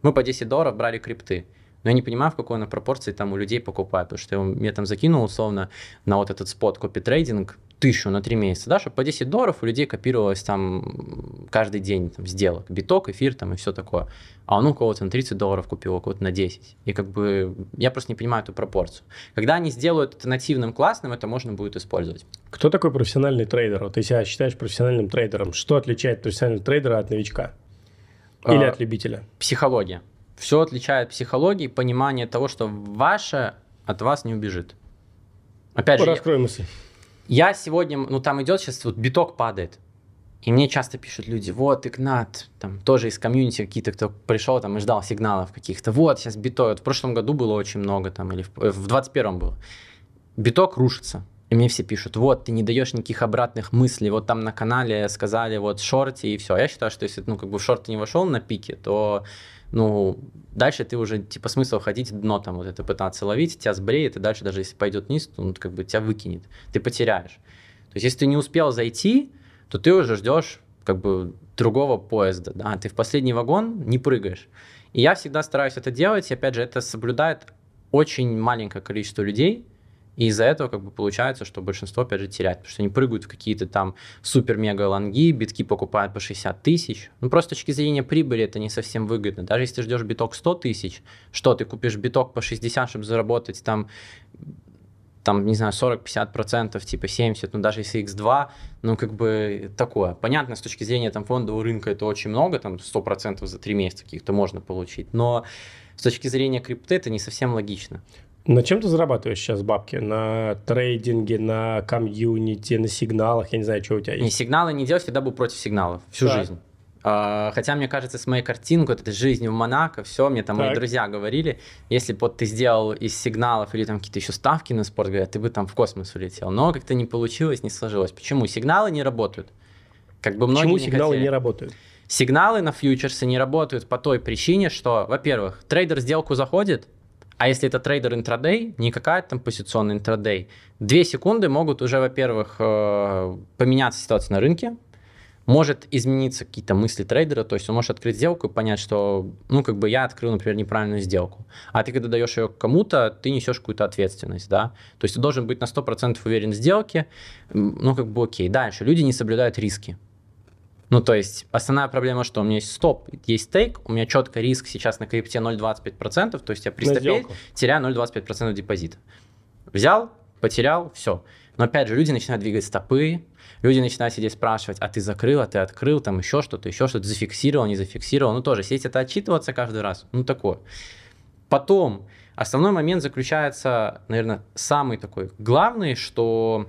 Мы по 10 долларов брали крипты. Но я не понимаю, в какой она пропорции там у людей покупают, потому что я, я там закинул условно на вот этот spot copy trading тысячу на три месяца, да, чтобы по 10 долларов у людей копировалось там каждый день там, сделок, биток, эфир там и все такое. А он у кого-то на 30 долларов купил, у кого-то на 10. И как бы я просто не понимаю эту пропорцию. Когда они сделают это нативным, классным, это можно будет использовать. Кто такой профессиональный трейдер? Вот ты себя считаешь профессиональным трейдером. Что отличает профессионального трейдера от новичка? Или а, от любителя? Психология. Все отличает психология, понимание того, что ваше от вас не убежит. Опять же, Раскрой мысль. Я сегодня, ну там идет сейчас, вот биток падает. И мне часто пишут люди, вот, Игнат, там тоже из комьюнити какие-то, кто пришел там и ждал сигналов каких-то, вот, сейчас биток, вот в прошлом году было очень много там, или в, э, в 21 было. Биток рушится. И мне все пишут, вот, ты не даешь никаких обратных мыслей, вот там на канале сказали, вот, шорти и все. Я считаю, что если, ну, как бы в шорт не вошел на пике, то ну, дальше ты уже, типа, смысл ходить дно там вот это пытаться ловить, тебя сбреет, и дальше даже если пойдет вниз, то он как бы тебя выкинет, ты потеряешь. То есть, если ты не успел зайти, то ты уже ждешь как бы другого поезда, да, ты в последний вагон не прыгаешь. И я всегда стараюсь это делать, и опять же, это соблюдает очень маленькое количество людей, и из-за этого как бы получается, что большинство, опять же, теряет, потому что они прыгают в какие-то там супер-мега-лонги, битки покупают по 60 тысяч. Ну, просто с точки зрения прибыли это не совсем выгодно. Даже если ты ждешь биток 100 тысяч, что, ты купишь биток по 60, чтобы заработать там там, не знаю, 40-50%, типа 70, ну даже если x2, ну как бы такое. Понятно, с точки зрения там фондового рынка это очень много, там 100% за 3 месяца каких-то можно получить, но с точки зрения крипты это не совсем логично. На чем ты зарабатываешь сейчас бабки? На трейдинге, на комьюнити, на сигналах? Я не знаю, что у тебя есть. Не, сигналы не делать, всегда был против сигналов всю так. жизнь. Uh, хотя, мне кажется, с моей картинкой, вот этой жизнью в Монако, все, мне там так. мои друзья говорили, если бы вот ты сделал из сигналов или там какие-то еще ставки на спорт, говорят, ты бы там в космос улетел. Но как-то не получилось, не сложилось. Почему? Сигналы не работают. Как бы Почему не сигналы хотели. не работают? Сигналы на фьючерсы не работают по той причине, что, во-первых, трейдер сделку заходит, а если это трейдер intraday, не какая-то там позиционный intraday, две секунды могут уже, во-первых, э, поменяться ситуация на рынке, может измениться какие-то мысли трейдера, то есть он может открыть сделку и понять, что, ну, как бы я открыл, например, неправильную сделку. А ты, когда даешь ее кому-то, ты несешь какую-то ответственность, да. То есть ты должен быть на 100% уверен в сделке, ну, как бы окей. Дальше, люди не соблюдают риски. Ну, то есть, основная проблема, что у меня есть стоп, есть стейк, у меня четко риск сейчас на крипте 0,25%, то есть я при стопе теряю 0,25% депозита. Взял, потерял, все. Но опять же, люди начинают двигать стопы, люди начинают сидеть спрашивать, а ты закрыл, а ты открыл, там еще что-то, еще что-то, зафиксировал, не зафиксировал. Ну, тоже сесть это отчитываться каждый раз, ну, такое. Потом, основной момент заключается, наверное, самый такой главный, что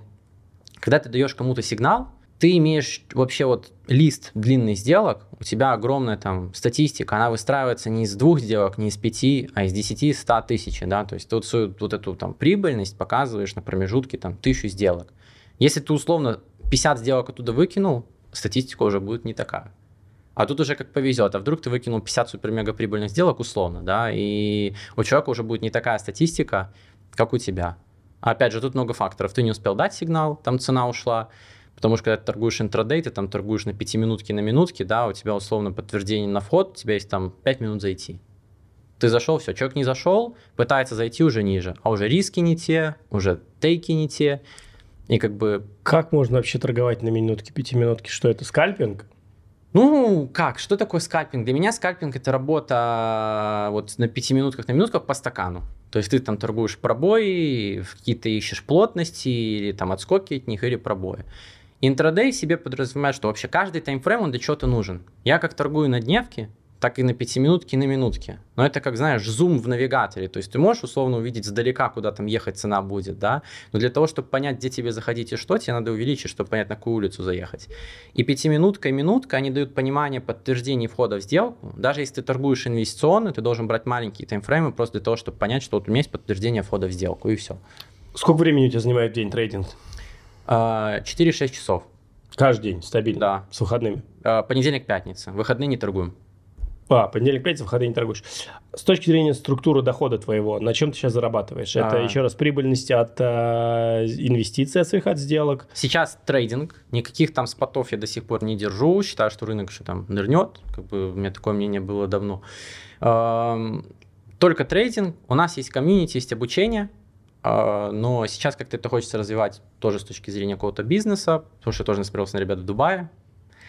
когда ты даешь кому-то сигнал, ты имеешь вообще вот лист длинный сделок, у тебя огромная там статистика, она выстраивается не из двух сделок, не из пяти, а из десяти, ста тысяч, да, то есть ты вот свою вот эту там прибыльность показываешь на промежутке там тысячу сделок. Если ты условно 50 сделок оттуда выкинул, статистика уже будет не такая. А тут уже как повезет. А вдруг ты выкинул 50 супер-мега прибыльных сделок условно, да, и у человека уже будет не такая статистика, как у тебя. Опять же, тут много факторов. Ты не успел дать сигнал, там цена ушла. Потому что когда ты торгуешь интрадей, ты там торгуешь на пятиминутки на минутки, да, у тебя условно подтверждение на вход, у тебя есть там 5 минут зайти. Ты зашел, все, человек не зашел, пытается зайти уже ниже, а уже риски не те, уже тейки не те, и как бы... Как можно вообще торговать на минутке, пятиминутке? Что это, скальпинг? Ну, как? Что такое скальпинг? Для меня скальпинг это работа вот на пяти минутках, на минутках по стакану. То есть ты там торгуешь пробои, какие-то ищешь плотности, или там отскоки от них, или пробои. Интрадей себе подразумевает, что вообще каждый таймфрейм, он для чего-то нужен. Я как торгую на дневке, так и на пятиминутке, и на минутке. Но это как, знаешь, зум в навигаторе. То есть ты можешь условно увидеть сдалека, куда там ехать цена будет, да? Но для того, чтобы понять, где тебе заходить и что, тебе надо увеличить, чтобы понять, на какую улицу заехать. И пятиминутка и минутка, они дают понимание подтверждения входа в сделку. Даже если ты торгуешь инвестиционно, ты должен брать маленькие таймфреймы просто для того, чтобы понять, что вот у меня есть подтверждение входа в сделку, и все. Сколько времени у тебя занимает день трейдинг? 4-6 а, часов. Каждый день, стабильно? Да. С выходными? А, понедельник, пятница. Выходные не торгуем. А, понедельник, пятница, выходные не торгуешь. С точки зрения структуры дохода твоего, на чем ты сейчас зарабатываешь? Это, а... еще раз, прибыльности от э, инвестиций от своих от сделок? Сейчас трейдинг. Никаких там спотов я до сих пор не держу. Считаю, что рынок еще там нырнет. Как бы у меня такое мнение было давно. Эм, только трейдинг. У нас есть комьюнити, есть обучение. Э, но сейчас как-то это хочется развивать тоже с точки зрения какого-то бизнеса, потому что я тоже насмотрелся на ребят в Дубае.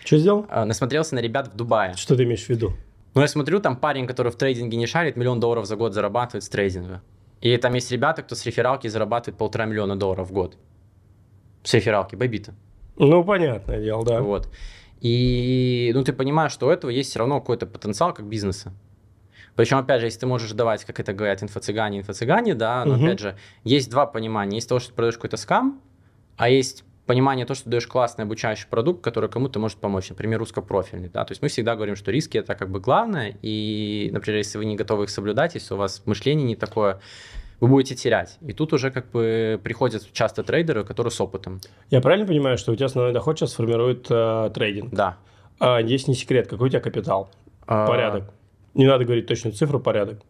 Что сделал? Э, насмотрелся на ребят в Дубае. Что ты имеешь в виду? Ну, я смотрю, там парень, который в трейдинге не шарит, миллион долларов за год зарабатывает с трейдинга. И там есть ребята, кто с рефералки зарабатывает полтора миллиона долларов в год. С рефералки, Бэбита. Ну, понятное дело, да. Вот. И, ну, ты понимаешь, что у этого есть все равно какой-то потенциал как бизнеса. Причем, опять же, если ты можешь давать, как это говорят, инфо-цыгане, инфо-цыгане, да, но, угу. опять же, есть два понимания. Есть то, что ты продаешь какой-то скам, а есть понимание то, что даешь классный обучающий продукт, который кому-то может помочь, например, узкопрофильный, да, то есть мы всегда говорим, что риски это как бы главное, и, например, если вы не готовы их соблюдать, если у вас мышление не такое, вы будете терять. И тут уже как бы приходят часто трейдеры, которые с опытом. Я правильно понимаю, что у тебя основной доход сейчас формирует э, трейдинг? Да. А, есть не секрет, какой у тебя капитал? А... Порядок. Не надо говорить точную цифру, порядок.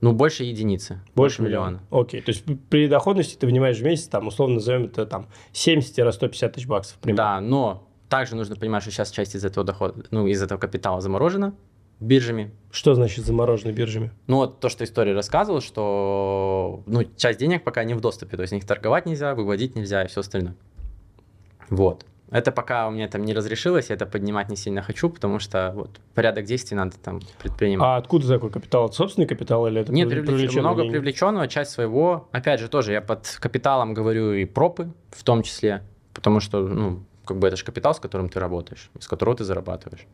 Ну, больше единицы. Больше, больше миллиона. миллиона. Окей. То есть при доходности ты вынимаешь в месяц, там, условно назовем это там 70-150 тысяч баксов. Примерно. Да, но также нужно понимать, что сейчас часть из этого дохода, ну, из этого капитала заморожена биржами. Что значит заморожены биржами? Ну, вот то, что история рассказывала, что ну, часть денег пока не в доступе, то есть них торговать нельзя, выводить нельзя и все остальное. Вот. Это пока у меня там не разрешилось, я это поднимать не сильно хочу, потому что вот порядок действий надо там предпринимать. А откуда такой капитал? Это собственный капитал или это Нет, привлеч... много деньги? привлеченного, часть своего. Опять же, тоже я под капиталом говорю и пропы в том числе, потому что, ну, как бы это же капитал, с которым ты работаешь, с которого ты зарабатываешь.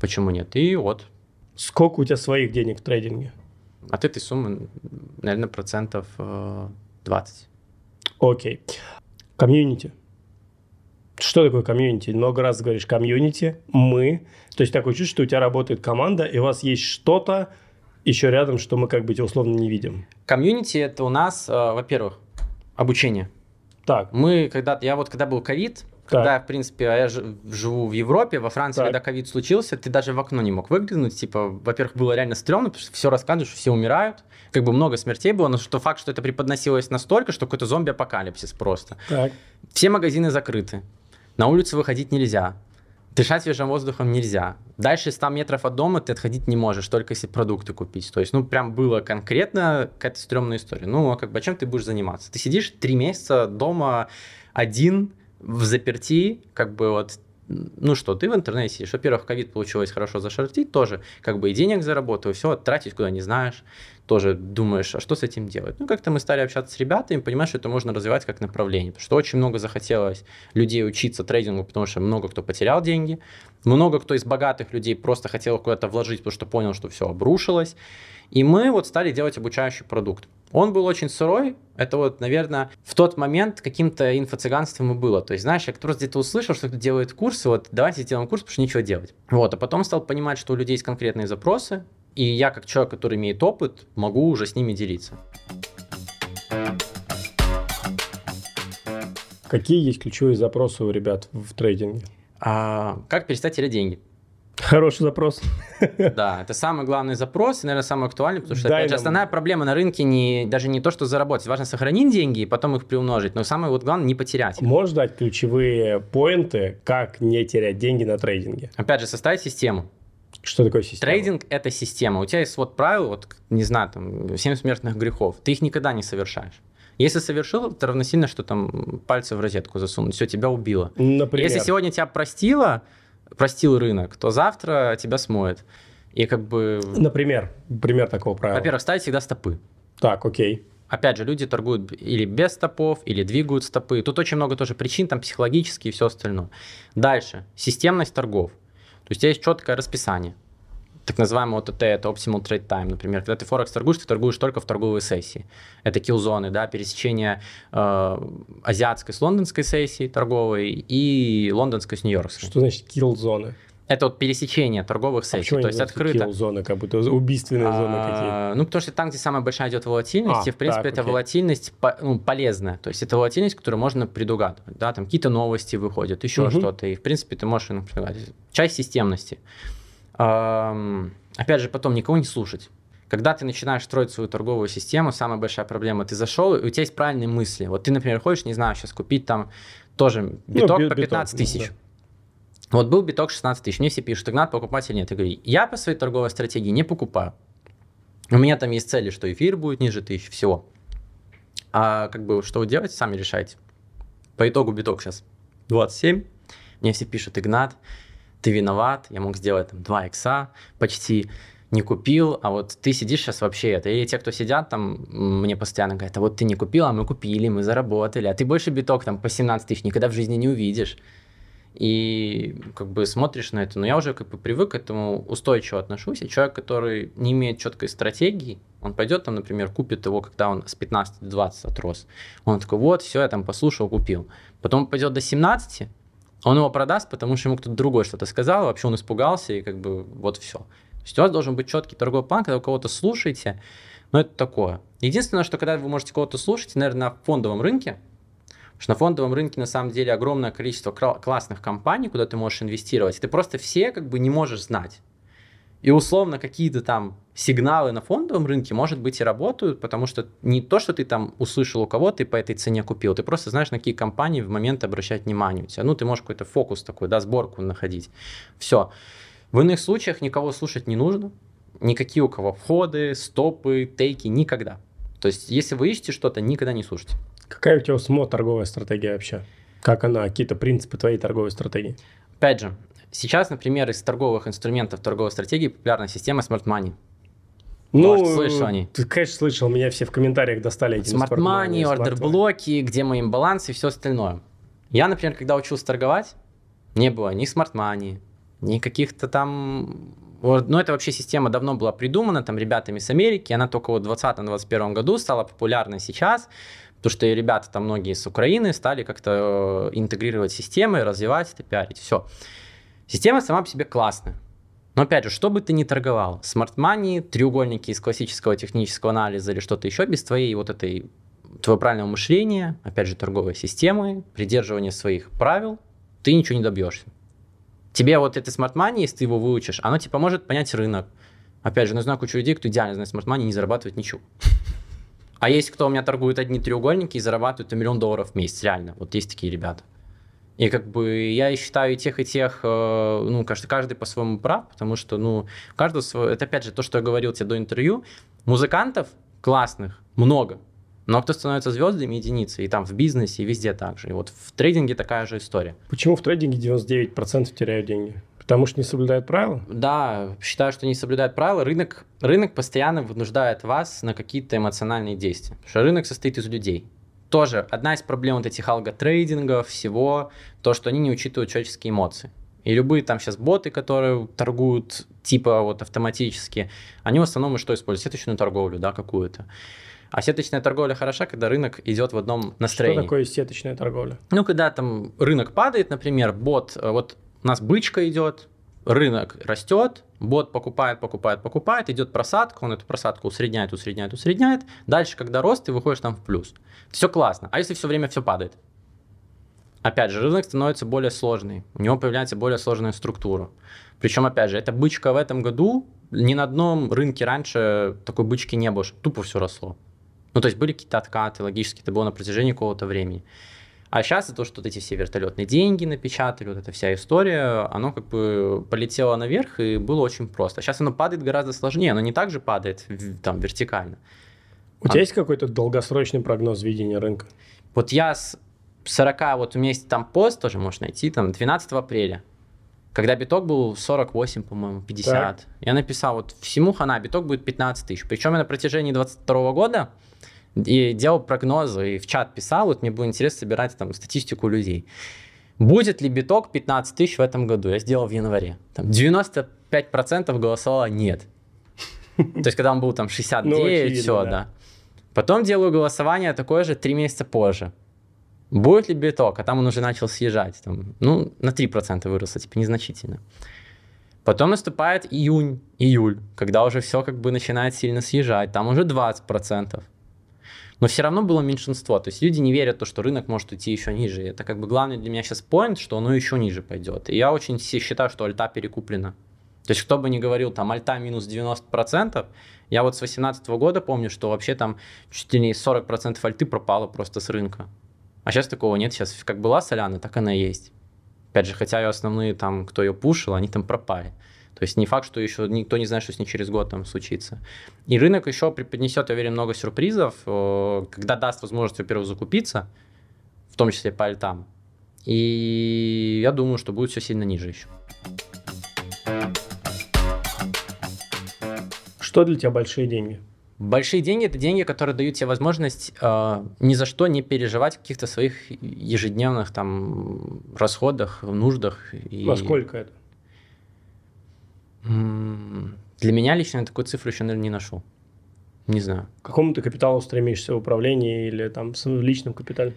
Почему нет? И вот. Сколько у тебя своих денег в трейдинге? От этой суммы, наверное, процентов 20. Э, Окей. Комьюнити. Что такое комьюнити? Много раз говоришь комьюнити, мы. То есть такое чувство, что у тебя работает команда, и у вас есть что-то еще рядом, что мы как бы условно не видим. Комьюнити это у нас, э, во-первых, обучение. Так. Мы когда-то, я вот когда был ковид, когда, в принципе, я живу в Европе, во Франции, так. когда ковид случился, ты даже в окно не мог выглянуть. Типа, во-первых, было реально стрёмно, потому что все рассказываешь, все умирают. Как бы много смертей было, но что факт, что это преподносилось настолько, что какой-то зомби-апокалипсис просто. Так. Все магазины закрыты. На улицу выходить нельзя. Дышать свежим воздухом нельзя. Дальше 100 метров от дома ты отходить не можешь, только если продукты купить. То есть, ну, прям было конкретно какая-то стрёмная история. Ну, а как бы, а чем ты будешь заниматься? Ты сидишь три месяца дома один, в заперти, как бы вот ну что, ты в интернете сидишь. Во-первых, ковид получилось хорошо зашортить, тоже как бы и денег заработал, все, тратить куда не знаешь тоже думаешь, а что с этим делать? Ну, как-то мы стали общаться с ребятами, понимаешь, что это можно развивать как направление, потому что очень много захотелось людей учиться трейдингу, потому что много кто потерял деньги, много кто из богатых людей просто хотел куда-то вложить, потому что понял, что все обрушилось, и мы вот стали делать обучающий продукт. Он был очень сырой, это вот, наверное, в тот момент каким-то инфо-цыганством и было. То есть, знаешь, я просто где-то услышал, что кто делает курсы, вот давайте сделаем курс, потому что нечего делать. Вот, а потом стал понимать, что у людей есть конкретные запросы, и я, как человек, который имеет опыт, могу уже с ними делиться. Какие есть ключевые запросы у ребят в трейдинге? А, как перестать терять деньги? Хороший запрос. [laughs] Да, это самый главный запрос и, наверное, самый актуальный, потому что, Дай опять же, основная проблема на рынке не, даже не то, что заработать. Важно сохранить деньги и потом их приумножить. Но самое вот главное не потерять. Можешь дать ключевые поинты, как не терять деньги на трейдинге? Опять же, составить систему. Что такое система? Трейдинг – это система. У тебя есть вот правила, вот, не знаю, там, 7 смертных грехов. Ты их никогда не совершаешь. Если совершил, это равносильно, что там пальцы в розетку засунуть. Все, тебя убило. Например. Если сегодня тебя простило, простил рынок, то завтра тебя смоет. И как бы, Например, пример такого правила. во-первых, ставить всегда стопы. Так, окей. Опять же, люди торгуют или без стопов, или двигают стопы. Тут очень много тоже причин, там психологические и все остальное. Дальше. Системность торгов. То есть у тебя есть четкое расписание. Так называемый ОТТ, это Optimal Trade Time, например. Когда ты Форекс торгуешь, ты торгуешь только в торговые сессии. Это килзоны, да, пересечение э, азиатской с лондонской сессии торговой и лондонской с нью-йоркской. Что значит kill зоны? Это вот пересечение торговых А сессий. почему То есть открыто. зоны, как будто убийственные зоны какие-то? А, Ну, потому что там, где самая большая идет волатильность, А, и, в принципе, так, эта окей. волатильность по- ну, полезная. То есть это волатильность, которую можно предугадывать. Да, там какие-то новости выходят, еще Мгм. что-то. И, в принципе, ты можешь предугадывать. Часть системности. Ам, Опять же, потом никого не слушать. Когда ты начинаешь строить свою торговую систему, самая большая проблема, ты зашел, и у тебя есть правильные мысли. Вот ты, например, хочешь, не знаю, сейчас купить там тоже биток би- по биток, 15 ну, тысяч. да. Вот был биток 16 тысяч, мне все пишут, Игнат, покупать или нет? Я говорю, я по своей торговой стратегии не покупаю. У меня там есть цели, что эфир будет ниже тысяч, всего. А как бы, что вы делаете, сами решайте. По итогу биток сейчас 27. Мне все пишут, Игнат, ты виноват, я мог сделать там 2 икса, почти не купил, а вот ты сидишь сейчас вообще это. Или те, кто сидят там, мне постоянно говорят, а вот ты не купил, а мы купили, мы заработали, а ты больше биток там по 17 тысяч никогда в жизни не увидишь. И как бы смотришь на это, но я уже как бы привык к этому, устойчиво отношусь, и человек, который не имеет четкой стратегии, он пойдет там, например, купит его, когда он с 15 до 20 отрос. Он такой, вот, все, я там послушал, купил. Потом пойдет до 17, он его продаст, потому что ему кто-то другой что-то сказал, вообще он испугался, и как бы вот все. То есть у вас должен быть четкий торговый план, когда вы кого-то слушаете, но это такое. Единственное, что когда вы можете кого-то слушать, наверное, на фондовом рынке, что на фондовом рынке на самом деле огромное количество классных компаний, куда ты можешь инвестировать. Ты просто все как бы не можешь знать. И условно какие-то там сигналы на фондовом рынке, может быть, и работают, потому что не то, что ты там услышал у кого-то и по этой цене купил, ты просто знаешь, на какие компании в момент обращать внимание у тебя. Ну, ты можешь какой-то фокус такой, да, сборку находить. Все. В иных случаях никого слушать не нужно. Никакие у кого входы, стопы, тейки, никогда. То есть, если вы ищете что-то, никогда не слушайте. Какая у тебя СМО торговая стратегия вообще? Как она, какие-то принципы твоей торговой стратегии? Опять же, сейчас, например, из торговых инструментов торговой стратегии популярна система Smart Money. Может, слышал о ней? Ну, Ты, конечно, слышал, меня все в комментариях достали эти Smart Money, ордер-блоки, где мои балансы и все остальное. Я, например, когда учился торговать, не было ни Smart Money, ни каких-то там... вот, Ну, это вообще система давно была придумана там ребятами с Америки, она только вот в 2020-2021 году стала популярной сейчас, потому что и ребята там многие с Украины стали как-то э, интегрировать системы, развивать это, пиарить, все. Система сама по себе классная. Но опять же, что бы ты ни торговал, Money, треугольники из классического технического анализа или что-то еще, без твоей вот этой, твоего правильного мышления, опять же, торговой системы, придерживания своих правил, ты ничего не добьешься. Тебе вот это Money, если ты его выучишь, оно тебе поможет понять рынок. Опять же, я знаю кучу людей, кто идеально знает Money, не зарабатывает ничего. А есть кто у меня торгует одни треугольники и зарабатывают миллион долларов в месяц, реально. Вот есть такие ребята. И как бы я считаю и тех, и тех, э, ну, каждый, каждый по-своему прав, потому что, ну, у каждого свое... Это опять же то, что я говорил тебе до интервью. Музыкантов классных много, но кто становится звездами, единицы. И там в бизнесе, и везде так же. И вот в трейдинге такая же история. Почему в трейдинге 99% теряют деньги? Потому что не соблюдают правила? Да, считаю, что не соблюдают правила. Рынок, рынок постоянно вынуждает вас на какие-то эмоциональные действия. Потому что рынок состоит из людей. Тоже одна из проблем вот этих алготрейдингов, всего, то, что они не учитывают человеческие эмоции. И любые там сейчас боты, которые торгуют типа вот автоматически, они в основном и что используют? Сеточную торговлю, да, какую-то. А сеточная торговля хороша, когда рынок идет в одном настроении. Что такое сеточная торговля? Ну, когда там рынок падает, например, бот, э, вот у нас бычка идет, рынок растет, бот покупает, покупает, покупает, идет просадка, он эту просадку усредняет, усредняет, усредняет. Дальше, когда рост, ты выходишь там в плюс. Все классно. А если все время все падает? Опять же, рынок становится более сложный, у него появляется более сложная структура. Причем, опять же, эта бычка в этом году, ни на одном рынке раньше такой бычки не было, тупо все росло. Ну, то есть были какие-то откаты, логически это было на протяжении какого-то времени. А сейчас это то, что вот эти все вертолетные деньги напечатали, вот эта вся история, оно как бы полетело наверх и было очень просто. Сейчас оно падает гораздо сложнее, оно не так же падает там вертикально. У а... тебя есть какой-то долгосрочный прогноз видения рынка? Вот я с 40, вот у меня есть там пост, тоже можешь найти, там 12 апреля, когда биток был 48, по-моему, 50. Так. Я написал, вот всему хана, биток будет 15 тысяч. Причем я на протяжении 22 года и делал прогнозы, и в чат писал, вот мне было интересно собирать там статистику людей. Будет ли биток 15 тысяч в этом году? Я сделал в январе. Там 95% голосовало нет. То есть, когда он был там 69, все, да. Потом делаю голосование такое же 3 месяца позже. Будет ли биток? А там он уже начал съезжать. Там, ну, на 3% выросло, типа незначительно. Потом наступает июнь, июль, когда уже все как бы начинает сильно съезжать. Там уже 20% но все равно было меньшинство. То есть люди не верят то, что рынок может идти еще ниже. Это как бы главный для меня сейчас поинт, что оно еще ниже пойдет. И я очень считаю, что альта перекуплена. То есть кто бы ни говорил, там альта минус 90%, я вот с 2018 года помню, что вообще там чуть ли не 40% альты пропало просто с рынка. А сейчас такого нет, сейчас как была соляна, так она и есть. Опять же, хотя ее основные там, кто ее пушил, они там пропали. То есть не факт, что еще никто не знает, что с ней через год там случится. И рынок еще преподнесет, я уверен, много сюрпризов, когда даст возможность, во-первых, закупиться, в том числе по альтам. И я думаю, что будет все сильно ниже еще. Что для тебя большие деньги? Большие деньги это деньги, которые дают тебе возможность э, ни за что не переживать в каких-то своих ежедневных там расходах, нуждах. И... Во сколько это? Для меня лично я такой цифры еще, наверное, не нашел. Не знаю. К какому ты капиталу стремишься в управлении или там в личном капитале?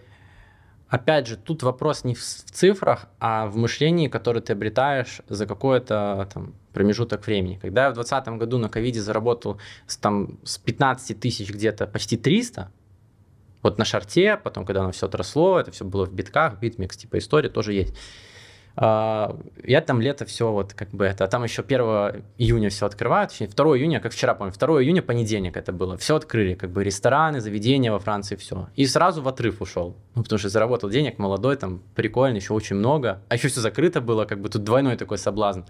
Опять же, тут вопрос не в цифрах, а в мышлении, которое ты обретаешь за какой-то там промежуток времени. Когда я в 2020 году на ковиде заработал с, там, с 15 тысяч где-то почти 300, вот на шорте, потом, когда оно все отросло, это все было в битках, BitMEX, типа история тоже есть. А, я там лето все вот как бы это, а там еще 1 июня все открывают, точнее 2 июня, как вчера помню, 2 июня понедельник это было, все открыли, как бы рестораны, заведения во Франции, все. И сразу в отрыв ушел, ну, потому что заработал денег, молодой, там прикольно, еще очень много, а еще все закрыто было, как бы тут двойной такой соблазн.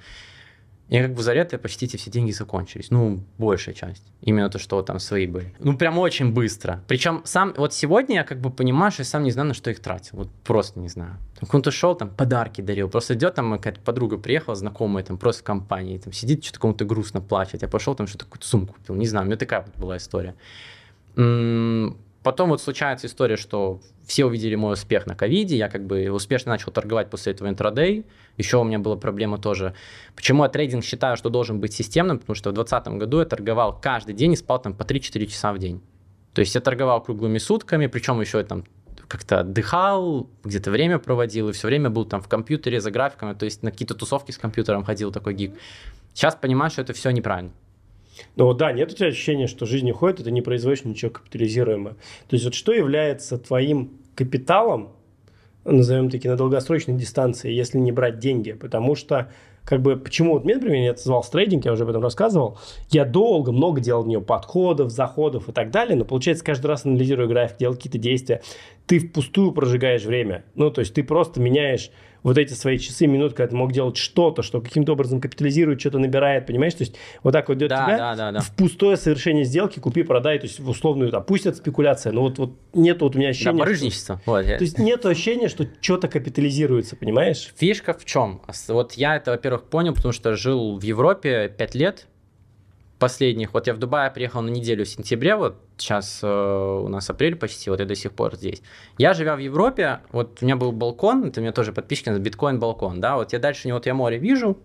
И как бы за лето почти все деньги закончились. Ну, большая часть. Именно то, что там свои были. Ну, прям очень быстро. Причем сам, вот сегодня я как бы понимаю, что я сам не знаю, на что их тратил. Вот просто не знаю. Кто-то шел, там подарки дарил. Просто идет там какая-то подруга приехала, знакомая, там просто в компании, там сидит, что-то кому-то грустно плачет. Я пошел там что-то сумку купил. Не знаю, у меня такая вот была история. Потом вот случается история, что все увидели мой успех на ковиде, я как бы успешно начал торговать после этого интрадей. Еще у меня была проблема тоже. Почему я трейдинг считаю, что должен быть системным? Потому что в 2020 году я торговал каждый день и спал там по 3-4 часа в день. То есть я торговал круглыми сутками, причем еще там как-то отдыхал, где-то время проводил, и все время был там в компьютере за графиками, то есть на какие-то тусовки с компьютером ходил такой гик. Сейчас понимаю, что это все неправильно. Ну да, нет у тебя ощущения, что жизнь уходит, и ты не производишь ничего капитализируемое. То есть вот что является твоим капиталом, назовем таки, на долгосрочной дистанции, если не брать деньги? Потому что как бы, почему вот мне, например, я это назвал трейдинг, я уже об этом рассказывал, я долго, много делал в нее подходов, заходов и так далее, но получается, каждый раз анализируя график, делал какие-то действия, ты впустую прожигаешь время. Ну, то есть ты просто меняешь вот эти свои часы, минут, когда ты мог делать что-то, что каким-то образом капитализирует, что-то набирает, понимаешь? То есть вот так вот идет да, тебя да, да, да. в пустое совершение сделки, купи, продай, то есть в условную, там, пусть это спекуляция, но вот, вот нет вот у меня ощущения... Да, барыжничество. Что, вот. То есть нет ощущения, что что-то капитализируется, понимаешь? Фишка в чем? Вот я это, во-первых, понял, потому что жил в Европе 5 лет, последних, вот я в Дубае приехал на неделю в сентябре, вот сейчас э, у нас апрель почти, вот я до сих пор здесь. Я, живя в Европе, вот у меня был балкон, это у меня тоже подписчики на биткоин балкон, да, вот я дальше вот я море вижу,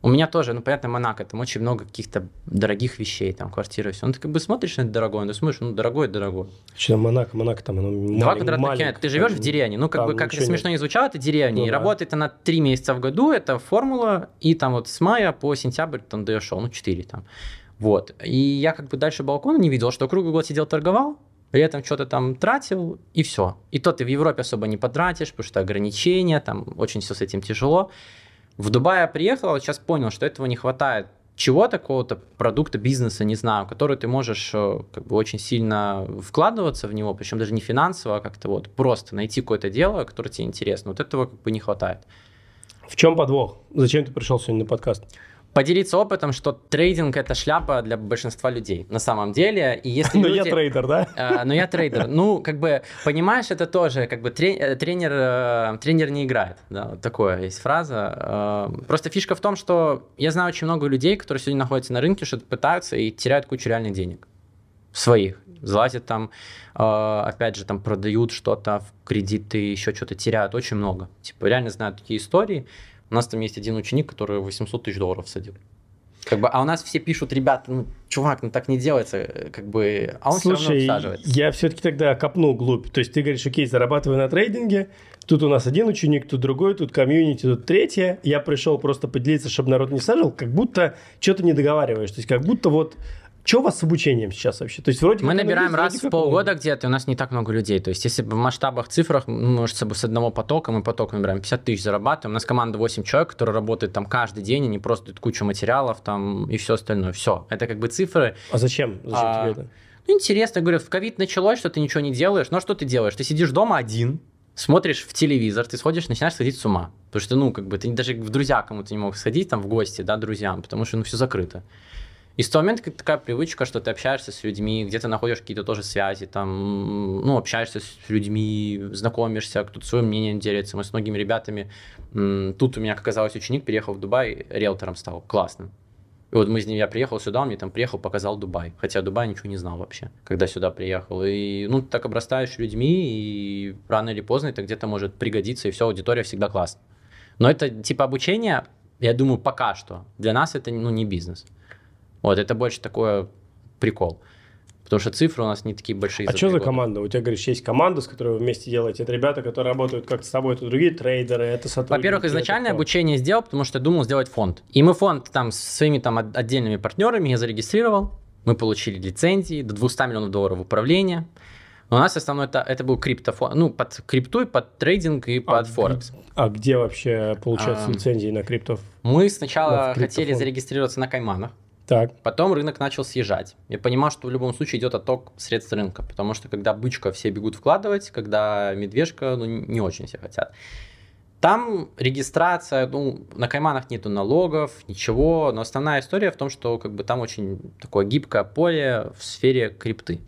у меня тоже, ну, понятно, Монако, там очень много каких-то дорогих вещей, там, квартиры, все. Ну, ты как бы смотришь на это дорогое, ты смотришь, ну, дорогое, дорогое. Что Монако, Монако там, оно Два квадратных километра. Ты живешь там, в деревне, ну, как бы, как это смешно не звучало, это деревня, ну, и да. работает она три месяца в году, это формула, и там вот с мая по сентябрь там даешь шоу, ну, четыре там. Вот. И я как бы дальше балкона не видел, что круглый год сидел торговал, этом что-то там тратил, и все. И то ты в Европе особо не потратишь, потому что ограничения, там очень все с этим тяжело. В Дубае я приехал, вот сейчас понял, что этого не хватает чего такого-то продукта, бизнеса, не знаю, который ты можешь э, как бы очень сильно вкладываться в него, причем даже не финансово, а как-то вот просто найти какое-то дело, которое тебе интересно. Вот этого как бы не хватает. В чем подвох? Зачем ты пришел сегодня на подкаст? Поделиться опытом, что трейдинг это шляпа для большинства людей на самом деле. И если но люди... я трейдер, да? А, но я трейдер. Ну, как бы, понимаешь, это тоже, как бы, э, тренер, э, тренер не играет. Да, вот такое есть фраза. А, просто фишка в том, что я знаю очень много людей, которые сегодня находятся на рынке, что-то пытаются и теряют кучу реальных денег. Своих. Залазят там, а, опять же, там продают что-то в кредиты, еще что-то теряют очень много. Типа, реально знаю такие истории. У нас там есть один ученик, который 800 тысяч долларов садил. Как бы, а у нас все пишут, ребята, ну, чувак, ну так не делается, как бы, а он Слушай, все равно всаживается. я все-таки тогда копнул глубь. То есть ты говоришь, окей, зарабатываю на трейдинге, тут у нас один ученик, тут другой, тут комьюнити, тут третье. Я пришел просто поделиться, чтобы народ не сажал, как будто что-то не договариваешь. То есть как будто вот что у вас с обучением сейчас вообще? То есть вроде мы набираем раз в полгода где-то, у нас не так много людей. То есть если в масштабах, цифрах, может, с одного потока, мы поток набираем 50 тысяч зарабатываем. У нас команда 8 человек, которые работают там каждый день, они просто дают кучу материалов там и все остальное. Все. Это как бы цифры. А зачем? Зачем а, тебе это? Ну, интересно, говорю, в ковид началось, что ты ничего не делаешь. Но что ты делаешь? Ты сидишь дома один, смотришь в телевизор, ты сходишь, начинаешь сходить с ума. Потому что, ну, как бы, ты даже в друзья кому-то не мог сходить, там, в гости, да, друзьям, потому что, ну, все закрыто. И с того момента такая привычка, что ты общаешься с людьми, где-то находишь какие-то тоже связи, там, ну, общаешься с людьми, знакомишься, кто-то свое мнение делится. Мы с многими ребятами, тут у меня, как оказалось, ученик переехал в Дубай, риэлтором стал, классно. И вот мы с ним, я приехал сюда, он мне там приехал, показал Дубай. Хотя Дубай ничего не знал вообще, когда сюда приехал. И, ну, так обрастаешь людьми, и рано или поздно это где-то может пригодиться, и все, аудитория всегда классно. Но это типа обучение, я думаю, пока что. Для нас это, ну, не бизнес. Вот, это больше такой прикол. Потому что цифры у нас не такие большие. А что за команда? У тебя, говоришь, есть команда, с которой вы вместе делаете. Это ребята, которые работают как с тобой, это другие трейдеры, это сотрудники. Во-первых, изначально обучение сделал, потому что я думал сделать фонд. И мы фонд там с своими там отдельными партнерами я зарегистрировал. Мы получили лицензии до 200 миллионов долларов управления. Но у нас основной это, это был криптофонд, ну, под крипту, и под трейдинг и под а, Форекс. А где вообще получаются а, лицензии на криптов? Мы сначала хотели зарегистрироваться на Кайманах. Так. Потом рынок начал съезжать. Я понимал, что в любом случае идет отток средств рынка, потому что когда бычка все бегут вкладывать, когда медвежка ну, не очень все хотят. Там регистрация, ну, на Кайманах нету налогов, ничего, но основная история в том, что как бы там очень такое гибкое поле в сфере крипты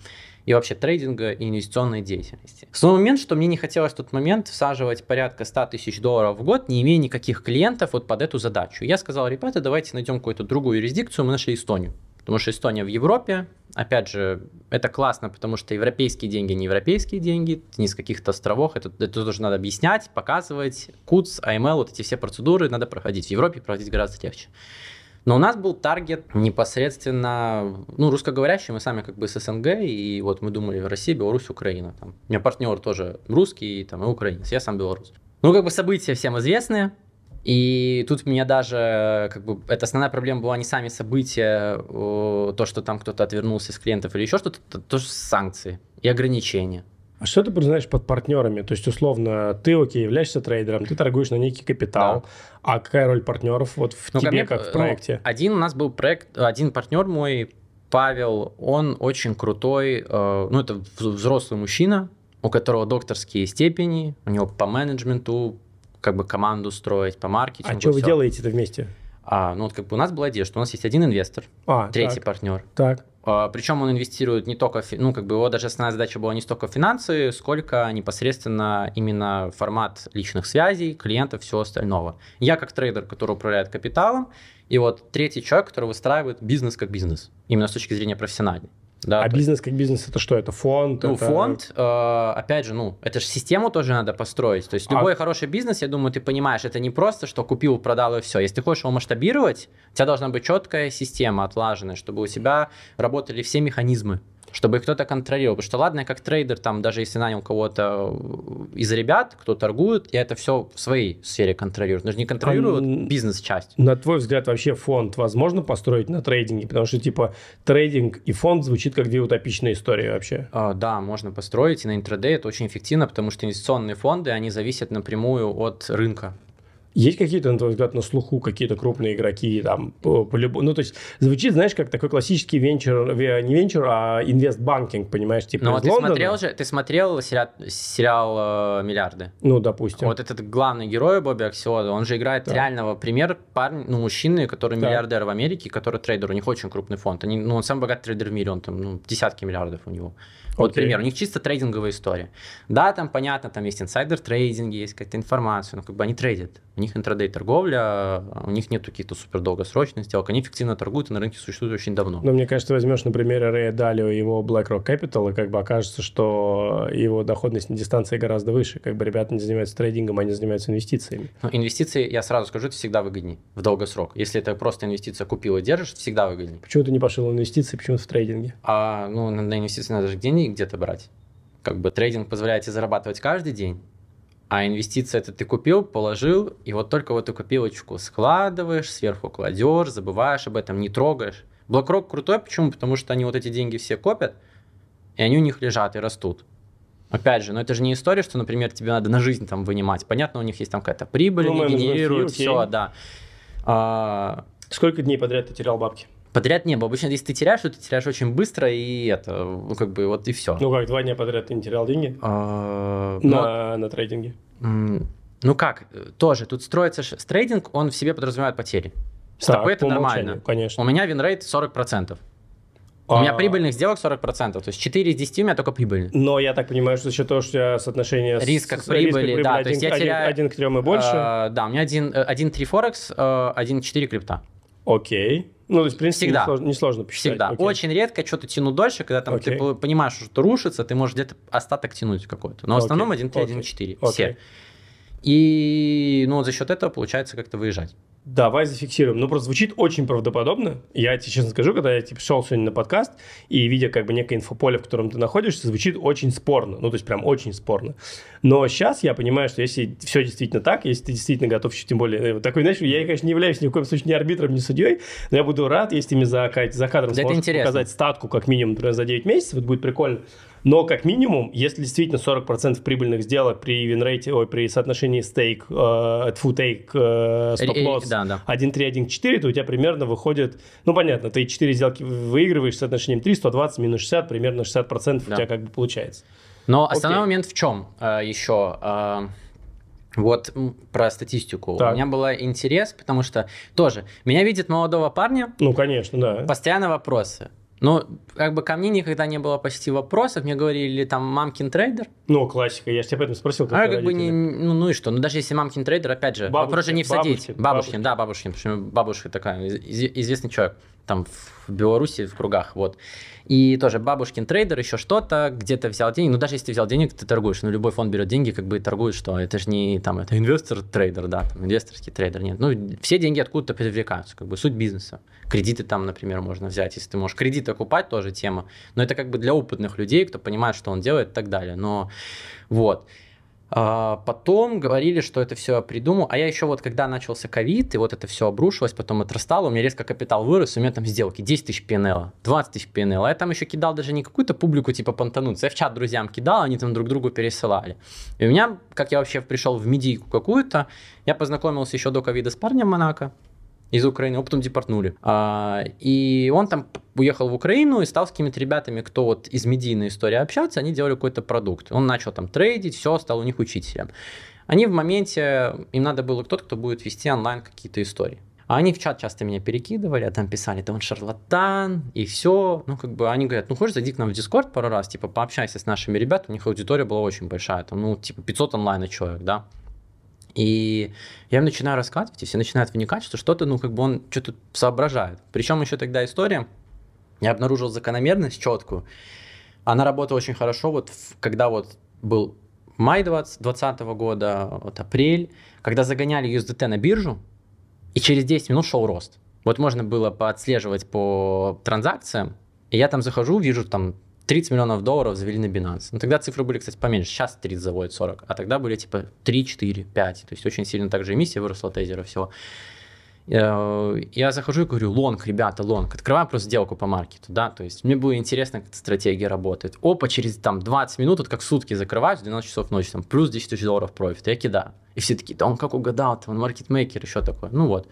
и вообще трейдинга и инвестиционной деятельности. Тот момент, что мне не хотелось в тот момент всаживать порядка 100 тысяч долларов в год, не имея никаких клиентов вот под эту задачу. Я сказал, ребята, давайте найдем какую-то другую юрисдикцию, мы нашли Эстонию. Потому что Эстония в Европе, опять же, это классно, потому что европейские деньги не европейские деньги, не с каких-то островов, это, это тоже надо объяснять, показывать, КУЦ, АМЛ, вот эти все процедуры надо проходить. В Европе проходить гораздо легче. Но у нас был таргет непосредственно, ну, русскоговорящие, мы сами как бы с СНГ, и вот мы думали в России, Беларусь, Украина. Там. У меня партнер тоже русский там, и украинец, я сам белорус. Ну, как бы события всем известные, и тут меня даже, как бы, это основная проблема была не сами события, то, что там кто-то отвернулся с клиентов или еще что-то, то тоже санкции и ограничения. А что ты знаешь под партнерами? То есть, условно, ты, окей, являешься трейдером, ты торгуешь на некий капитал, да. а какая роль партнеров вот в ну, тебе, мне, как в проекте? Ну, один у нас был проект, один партнер мой, Павел, он очень крутой, э, ну, это взрослый мужчина, у которого докторские степени, у него по менеджменту, как бы команду строить, по маркетингу. А что вы делаете-то вместе? А, ну вот как бы у нас была идея, что у нас есть один инвестор, а, третий так, партнер. Так. А, причем он инвестирует не только, ну как бы его даже основная задача была не столько финансы, сколько непосредственно именно формат личных связей, клиентов, всего остального. Я как трейдер, который управляет капиталом, и вот третий человек, который выстраивает бизнес как бизнес, именно с точки зрения профессиональной. Да, а бизнес как бизнес это что? Это фонд? Ну, это... фонд, э, опять же, ну, это же систему тоже надо построить. То есть любой а... хороший бизнес, я думаю, ты понимаешь, это не просто, что купил, продал и все. Если ты хочешь его масштабировать, у тебя должна быть четкая система отлаженная, чтобы у тебя работали все механизмы. Чтобы их кто-то контролировал. Потому что ладно, я как трейдер, там, даже если нанял кого-то из ребят, кто торгует, я это все в своей сфере контролирую. Но же не контролирую А, бизнес-часть. На твой взгляд, вообще фонд возможно построить на трейдинге? Потому что, типа, трейдинг и фонд звучит как две утопичные истории вообще. А, Да, можно построить, и на интрадей это очень эффективно, потому что инвестиционные фонды, они зависят напрямую от рынка. Есть какие-то, на твой взгляд, на слуху какие-то крупные игроки там по, по любому- Ну, то есть звучит, знаешь, как такой классический венчур, ве- не венчур, а инвестбанкинг, понимаешь, типа из вот ты Лондона. смотрел же, ты смотрел сериал, сериал э, «Миллиарды»? Ну, допустим. Вот этот главный герой Бобби Аксельрода, он же играет Так. реального пример парня, ну, мужчины, который Так. миллиардер в Америке, который трейдер, у них очень крупный фонд. Они, ну, он самый богатый трейдер в мире, он там, ну, десятки миллиардов у него. Вот Окей. пример, у них чисто трейдинговая история. Да, там понятно, там есть инсайдер трейдинги, есть какая-то информация, но как бы они трейдят. У них intraday торговля, а у них нет каких-то супер долгосрочных сделок, они эффективно торгуют и на рынке существуют очень давно. Но мне кажется, возьмешь на примере Рэя Далио и его BlackRock Capital, и как бы окажется, что его доходность на дистанции гораздо выше. Как бы ребята не занимаются трейдингом, они занимаются инвестициями. Но инвестиции, я сразу скажу, это всегда выгоднее в долгосрок. Если это просто инвестиция купил и держишь, всегда выгоднее. Почему ты не пошел в инвестиции, почему в трейдинге? А ну, на на инвестиции надо же деньги где-то брать. Как бы трейдинг позволяет тебе зарабатывать каждый день, а инвестиция это ты купил, положил, и вот только в эту копилочку складываешь, сверху кладешь, забываешь об этом, не трогаешь. BlackRock крутой, почему? Потому что они вот эти деньги все копят, и они у них лежат и растут. Опять же, но это же не история, что, например, тебе надо на жизнь там вынимать. Понятно, у них есть там какая-то прибыль, Ну, они генерируют, все, да. А, Сколько дней подряд ты терял бабки? Подряд не было. Обычно, если ты теряешь, то ты теряешь очень быстро, и это, ну, как бы, вот и все. Ну как, два дня подряд ты не терял деньги А, ну, на, на трейдинге? ну как, э, тоже, тут строится с трейдинг, он в себе подразумевает потери. Стопы Так, это по нормально. Конечно. У меня win rate 40%. У меня А, прибыльных сделок 40%, то есть 4 из 10 у меня только прибыльные. Но я так понимаю, что за счет того, что тебя соотношение с- Риска к с прибыли, да, то есть я один- теряю- один к трем и больше. А, да, у меня 1.3 Форекс, 1.4 крипта. Окей. Ну, то есть, в принципе, Всегда. несложно, несложно посчитать. Всегда. Окей. Очень редко что-то тяну дольше, когда там ты Окей. по- понимаешь, что что рушится, ты можешь где-то остаток тянуть какой-то. Но в основном 1.3, окей, 1.4. окей. Все. И ну, вот за счет этого получается как-то выезжать. Давай зафиксируем. Ну, просто звучит очень правдоподобно. Я тебе честно скажу, когда я типа, шел сегодня на подкаст и видя как бы некое инфополе, в котором ты находишься, звучит очень спорно. Ну, то есть прям очень спорно. Но сейчас я понимаю, что если все действительно так, если ты действительно готов, еще тем более, э, вот такой, знаешь, я, конечно, не являюсь ни в коем случае ни арбитром, ни судьей, но я буду рад, если ты мне за, за кадром Да сможешь показать статку как минимум, например, за 9 месяцев, это будет прикольно. Но как минимум, если действительно 40% прибыльных сделок при винрейте, ой, при соотношении стейк, э, тьфу, тейк, э, стоп-лосс, Да, да. 1.3, 1.4, то у тебя примерно выходит, ну, понятно, ты 4 сделки выигрываешь с соотношением 3, 120 минус 60, примерно 60% у Да. тебя как бы получается. Но основной Окей. момент в чем еще? А, Вот про статистику. Так. У меня был интерес, потому что тоже меня видит молодого парня, Ну, конечно, да. постоянно вопросы. Ну, как бы ко мне никогда не было почти вопросов. Мне говорили, там, мамкин трейдер. Ну, классика, я же тебя об этом спросил. А как бы не, ну, ну и что? Ну даже если мамкин трейдер, опять же, Бабушкин, вопрос же не всадить. бабушкин, Бабушкин, бабушкин. да, бабушкин, потому что бабушка такая, из- известный человек там в Беларуси, в кругах, вот. И тоже бабушкин трейдер, еще что-то, где-то взял деньги. Ну даже если ты взял денег, ты торгуешь. Ну любой фонд берет деньги, как бы и торгует, что это же не там, это инвестор-трейдер, да, там, инвесторский трейдер, нет. Ну все деньги откуда-то привлекаются, как бы суть бизнеса. Кредиты там, например, можно взять, если ты можешь кредиты окупать, тоже тема. Но это как бы для опытных людей, кто понимает, что он делает и так далее. Но вот. А, Потом говорили, что это все придумал. А я еще вот, когда начался ковид, и вот это все обрушилось, потом отрастало, у меня резко капитал вырос, у меня там сделки 10 тысяч PNL, 20 тысяч PNL. Я там еще кидал даже не какую-то публику типа понтануться, я в чат друзьям кидал, они там друг другу пересылали. И у меня, как я вообще пришел в медийку какую-то, я познакомился еще до ковида с парнем Монако, из Украины, его потом депортнули. А, и он там уехал в Украину и стал с какими-то ребятами, кто вот из медийной истории общаться, они делали какой-то продукт. Он начал там трейдить, все, стал у них учителем. Они в моменте, им надо было кто-то, кто будет вести онлайн какие-то истории. А они в чат часто меня перекидывали, а там писали, да он шарлатан, и все. Ну, как бы они говорят, ну, хочешь, зайди к нам в Дискорд пару раз, типа, пообщайся с нашими ребятами, у них аудитория была очень большая, там, ну, типа, 500 онлайна человек, да. И я им начинаю рассказывать, и все начинают вникать, что что-то, ну, как бы он что-то соображает. Причем еще тогда история, я обнаружил закономерность четкую. Она работала очень хорошо, вот в- когда вот был май 2020 года, вот апрель, когда загоняли USDT на биржу, и через 10 минут шел рост. Вот можно было поотслеживать по транзакциям, и я там захожу, вижу там 30 миллионов долларов завели на Binance. Ну, тогда цифры были, кстати, поменьше. Сейчас 30 заводят 40. А тогда были типа 3, 4, 5. То есть очень сильно также эмиссия выросла тезера всего. Э, я захожу и говорю, лонг, ребята, лонг. Открываем просто сделку по маркету, да, то есть мне было интересно, как эта стратегия работает. Опа, через там 20 минут, вот как сутки закрываешь, 12 часов ночи, там плюс 10 тысяч долларов профит, я кидаю. И все такие, да он как угадал, он маркетмейкер, еще такое. Ну вот.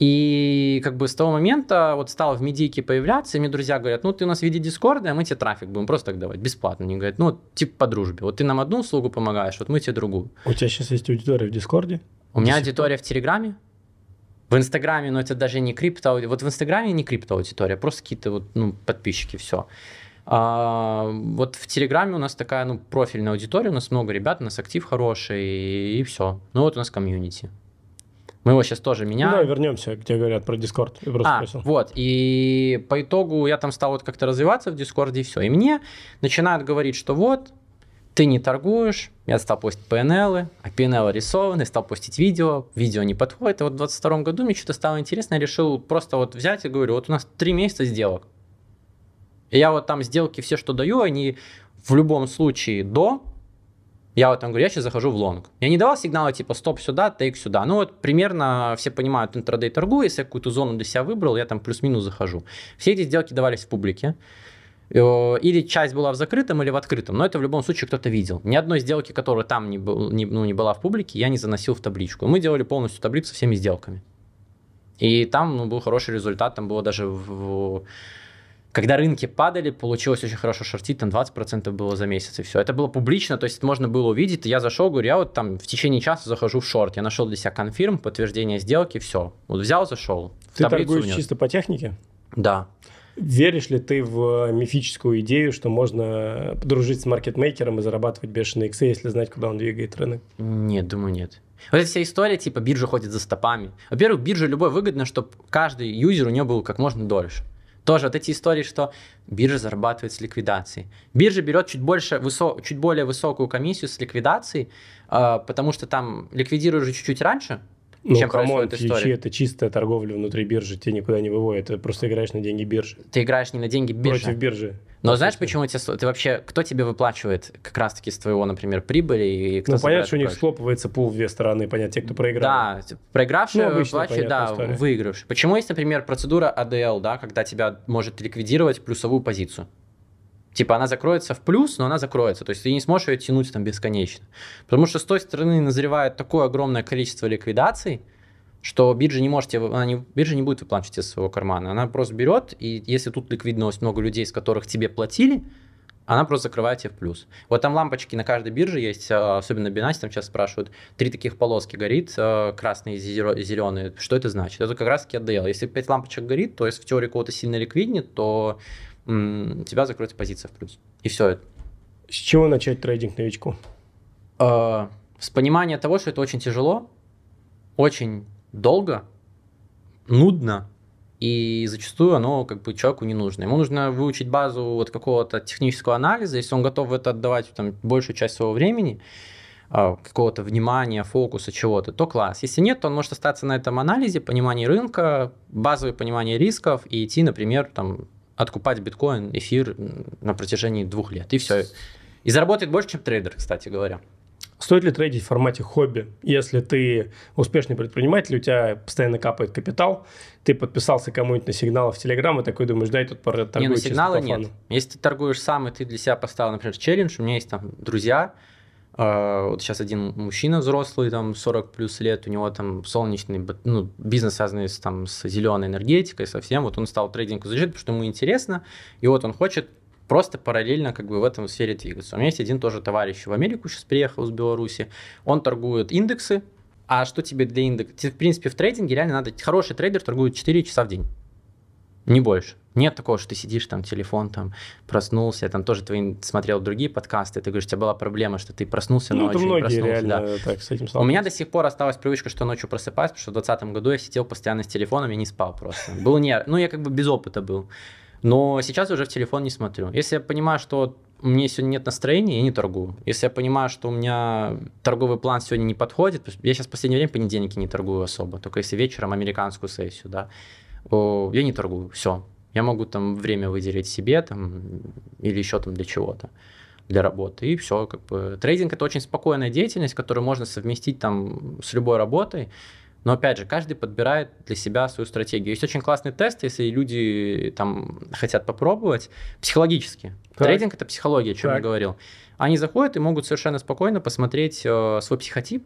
И как бы с того момента вот стал в медийке появляться, и мне друзья говорят, ну ты у нас веди дискорд, а мы тебе трафик будем просто так давать, бесплатно. Они говорят, ну типа по дружбе. Вот ты нам одну услугу помогаешь, вот мы тебе другую. У тебя сейчас есть аудитория в дискорде? У меня аудитория в Телеграме, в Инстаграме, но это даже не крипто, вот в Инстаграме не крипто аудитория, просто какие-то вот ну, подписчики, все. А, вот в Телеграме у нас такая ну, профильная аудитория, у нас много ребят, у нас актив хороший, и, и все. Ну вот у нас комьюнити. Мы его сейчас тоже меняем. Ну, да, вернемся, где говорят про Дискорд. А, вот. И по итогу я там стал вот как-то развиваться в Дискорде, и все. И мне начинают говорить, что вот, ты не торгуешь, я стал постить PNL, а PNL рисованы, стал постить видео, видео не подходит. И вот в 22 году мне что-то стало интересно, я решил просто вот взять и говорю, вот у нас три месяца сделок. И я вот там сделки все, что даю, они в любом случае до, я вот там говорю, я сейчас захожу в лонг. Я не давал сигнала типа стоп сюда, тейк сюда. Ну вот примерно все понимают интрадей торгую, если я какую-то зону для себя выбрал, я там плюс-минус захожу. Все эти сделки давались в публике. Э, или часть была в закрытом, или в открытом, но это в любом случае кто-то видел. Ни одной сделки, которая там не, был, не, ну, не была в публике, я не заносил в табличку. Мы делали полностью таблицу со всеми сделками. И там ну, был хороший результат, там было даже в, когда рынки падали, получилось очень хорошо шортить, там 20% было за месяц, и все. Это было публично, то есть можно было увидеть. Я зашел, говорю, я вот там в течение часа захожу в шорт, я нашел для себя конфирм, подтверждение сделки, все. Вот взял, зашел. Ты торгуешь внес. чисто по технике? Да. Веришь ли ты в мифическую идею, что можно подружить с маркетмейкером и зарабатывать бешеные иксы, если знать, куда он двигает рынок? Нет, думаю, нет. Вот эта вся история, типа, биржа ходит за стопами. Во-первых, биржа любой выгодно, чтобы каждый юзер у нее был как можно дольше. Тоже вот эти истории, что биржа зарабатывает с ликвидацией. Биржа берет чуть, больше, высо, чуть более высокую комиссию с ликвидацией, э, потому что там ликвидируешь же чуть-чуть раньше, ну, чем come on, история. это чистая торговля внутри биржи, тебе никуда не выводит, ты просто играешь на деньги биржи. Ты играешь не на деньги биржи. Против биржи. Но знаешь, почему тебе, ты вообще, кто тебе выплачивает как раз-таки с твоего, например, прибыли? И кто ну, понятно, что у них схлопывается пул в две стороны, понятно, те, кто проиграл. Да, проигравшие ну, выплачивают, да, выигравшие. Почему есть, например, процедура ADL, да, когда тебя может ликвидировать плюсовую позицию? Типа она закроется в плюс, но она закроется. То есть ты не сможешь ее тянуть там бесконечно. Потому что с той стороны назревает такое огромное количество ликвидаций, что биржа не может, она не, биржа не будет выплачивать из своего кармана. Она просто берет, и если тут ликвидность много людей, с которых тебе платили, она просто закрывает тебе в плюс. Вот там лампочки на каждой бирже есть, а, особенно Binance, там сейчас спрашивают, три таких полоски горит, а, красные и зеленые. Что это значит? Это как раз таки ADL. Если пять лампочек горит, то есть в теории кого-то сильно ликвиднет, то тебя закроется позиция в плюс. И все. С чего начать трейдинг новичку? Э, с понимания того, что это очень тяжело, очень долго, нудно, и зачастую оно как бы человеку не нужно. Ему нужно выучить базу вот какого-то технического анализа, если он готов в это отдавать там, большую часть своего времени, а, какого-то внимания, фокуса, чего-то, то класс. Если нет, то он может остаться на этом анализе, понимании рынка, базовое понимание рисков и идти, например, там, откупать биткоин, эфир на протяжении двух лет, и все. И заработает больше, чем трейдер, кстати говоря. Стоит ли трейдить в формате хобби? Если ты успешный предприниматель, у тебя постоянно капает капитал, ты подписался кому-нибудь на сигналы в Телеграм и такой думаешь, дай тут торгую Не, на сигналы нет. Если ты торгуешь сам, и ты для себя поставил, например, челлендж, у меня есть там друзья, вот сейчас один мужчина взрослый, там 40 плюс лет, у него там солнечный ну, бизнес, связанный с, там, с зеленой энергетикой, совсем. Вот он стал трейдингу изучать, потому что ему интересно, и вот он хочет просто параллельно как бы в этом сфере двигаться. У меня есть один тоже товарищ в Америку сейчас приехал из Беларуси, он торгует индексы, а что тебе для индекса? В принципе, в трейдинге реально надо... Хороший трейдер торгует 4 часа в день. Не больше. Нет такого, что ты сидишь там, телефон там, проснулся, там тоже твои смотрел другие подкасты, ты говоришь, у тебя была проблема, что ты проснулся ну, ночью. Это многие проснулся, реально да. так с этим У меня до сих пор осталась привычка, что ночью просыпаюсь, потому что в 2020 году я сидел постоянно с телефоном и не спал просто. Был не... Ну, я как бы без опыта был. Но сейчас уже в телефон не смотрю. Если я понимаю, что меня сегодня нет настроения, я не торгую. Если я понимаю, что у меня торговый план сегодня не подходит, я сейчас в последнее время понедельники не торгую особо, только если вечером американскую сессию, да, я не торгую, все. Я могу там время выделить себе там, или еще там для чего-то для работы, и все, как бы. Трейдинг – это очень спокойная деятельность, которую можно совместить там с любой работой, но опять же, каждый подбирает для себя свою стратегию. Есть очень классный тест, если люди там хотят попробовать, психологически. Так. Трейдинг это психология, о чем так. я говорил. Они заходят и могут совершенно спокойно посмотреть э, свой психотип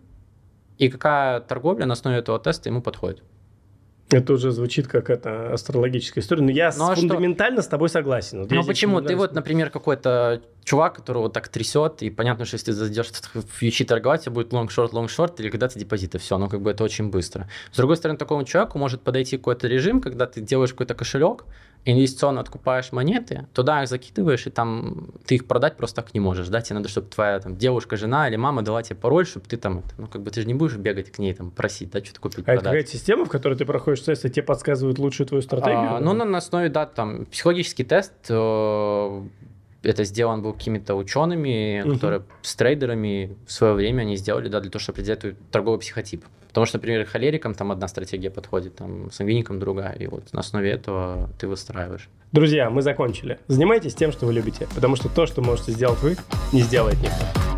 и какая торговля на основе этого теста ему подходит. Это уже звучит как это астрологическая история, но я ну, а фундаментально что? с тобой согласен. Вот ну почему? Ты вот, например, какой-то чувак, которого так трясет, и понятно, что если ты зайдешь в фьючи торговать, тебе будет long-short, long-short, или когда-то депозиты, все, ну как бы это очень быстро. С другой стороны, такому человеку может подойти какой-то режим, когда ты делаешь какой-то кошелек, инвестиционно откупаешь монеты, туда их закидываешь, и там ты их продать просто так не можешь, да, тебе надо, чтобы твоя там девушка, жена или мама дала тебе пароль, чтобы ты там, ну, как бы ты же не будешь бегать к ней там просить, да, что-то купить, А продать. это какая система, в которой ты проходишь тест, и тебе подсказывают лучшую твою стратегию? А, ну, на, на основе, да, там, психологический тест, э, это сделан был какими-то учеными, угу. которые с трейдерами в свое время они сделали, да, для того, чтобы определять торговый психотип. Потому что, например, холерикам там одна стратегия подходит, там сангвиникам другая, и вот на основе этого ты выстраиваешь. Друзья, мы закончили. Занимайтесь тем, что вы любите, потому что то, что можете сделать вы, не сделает никто.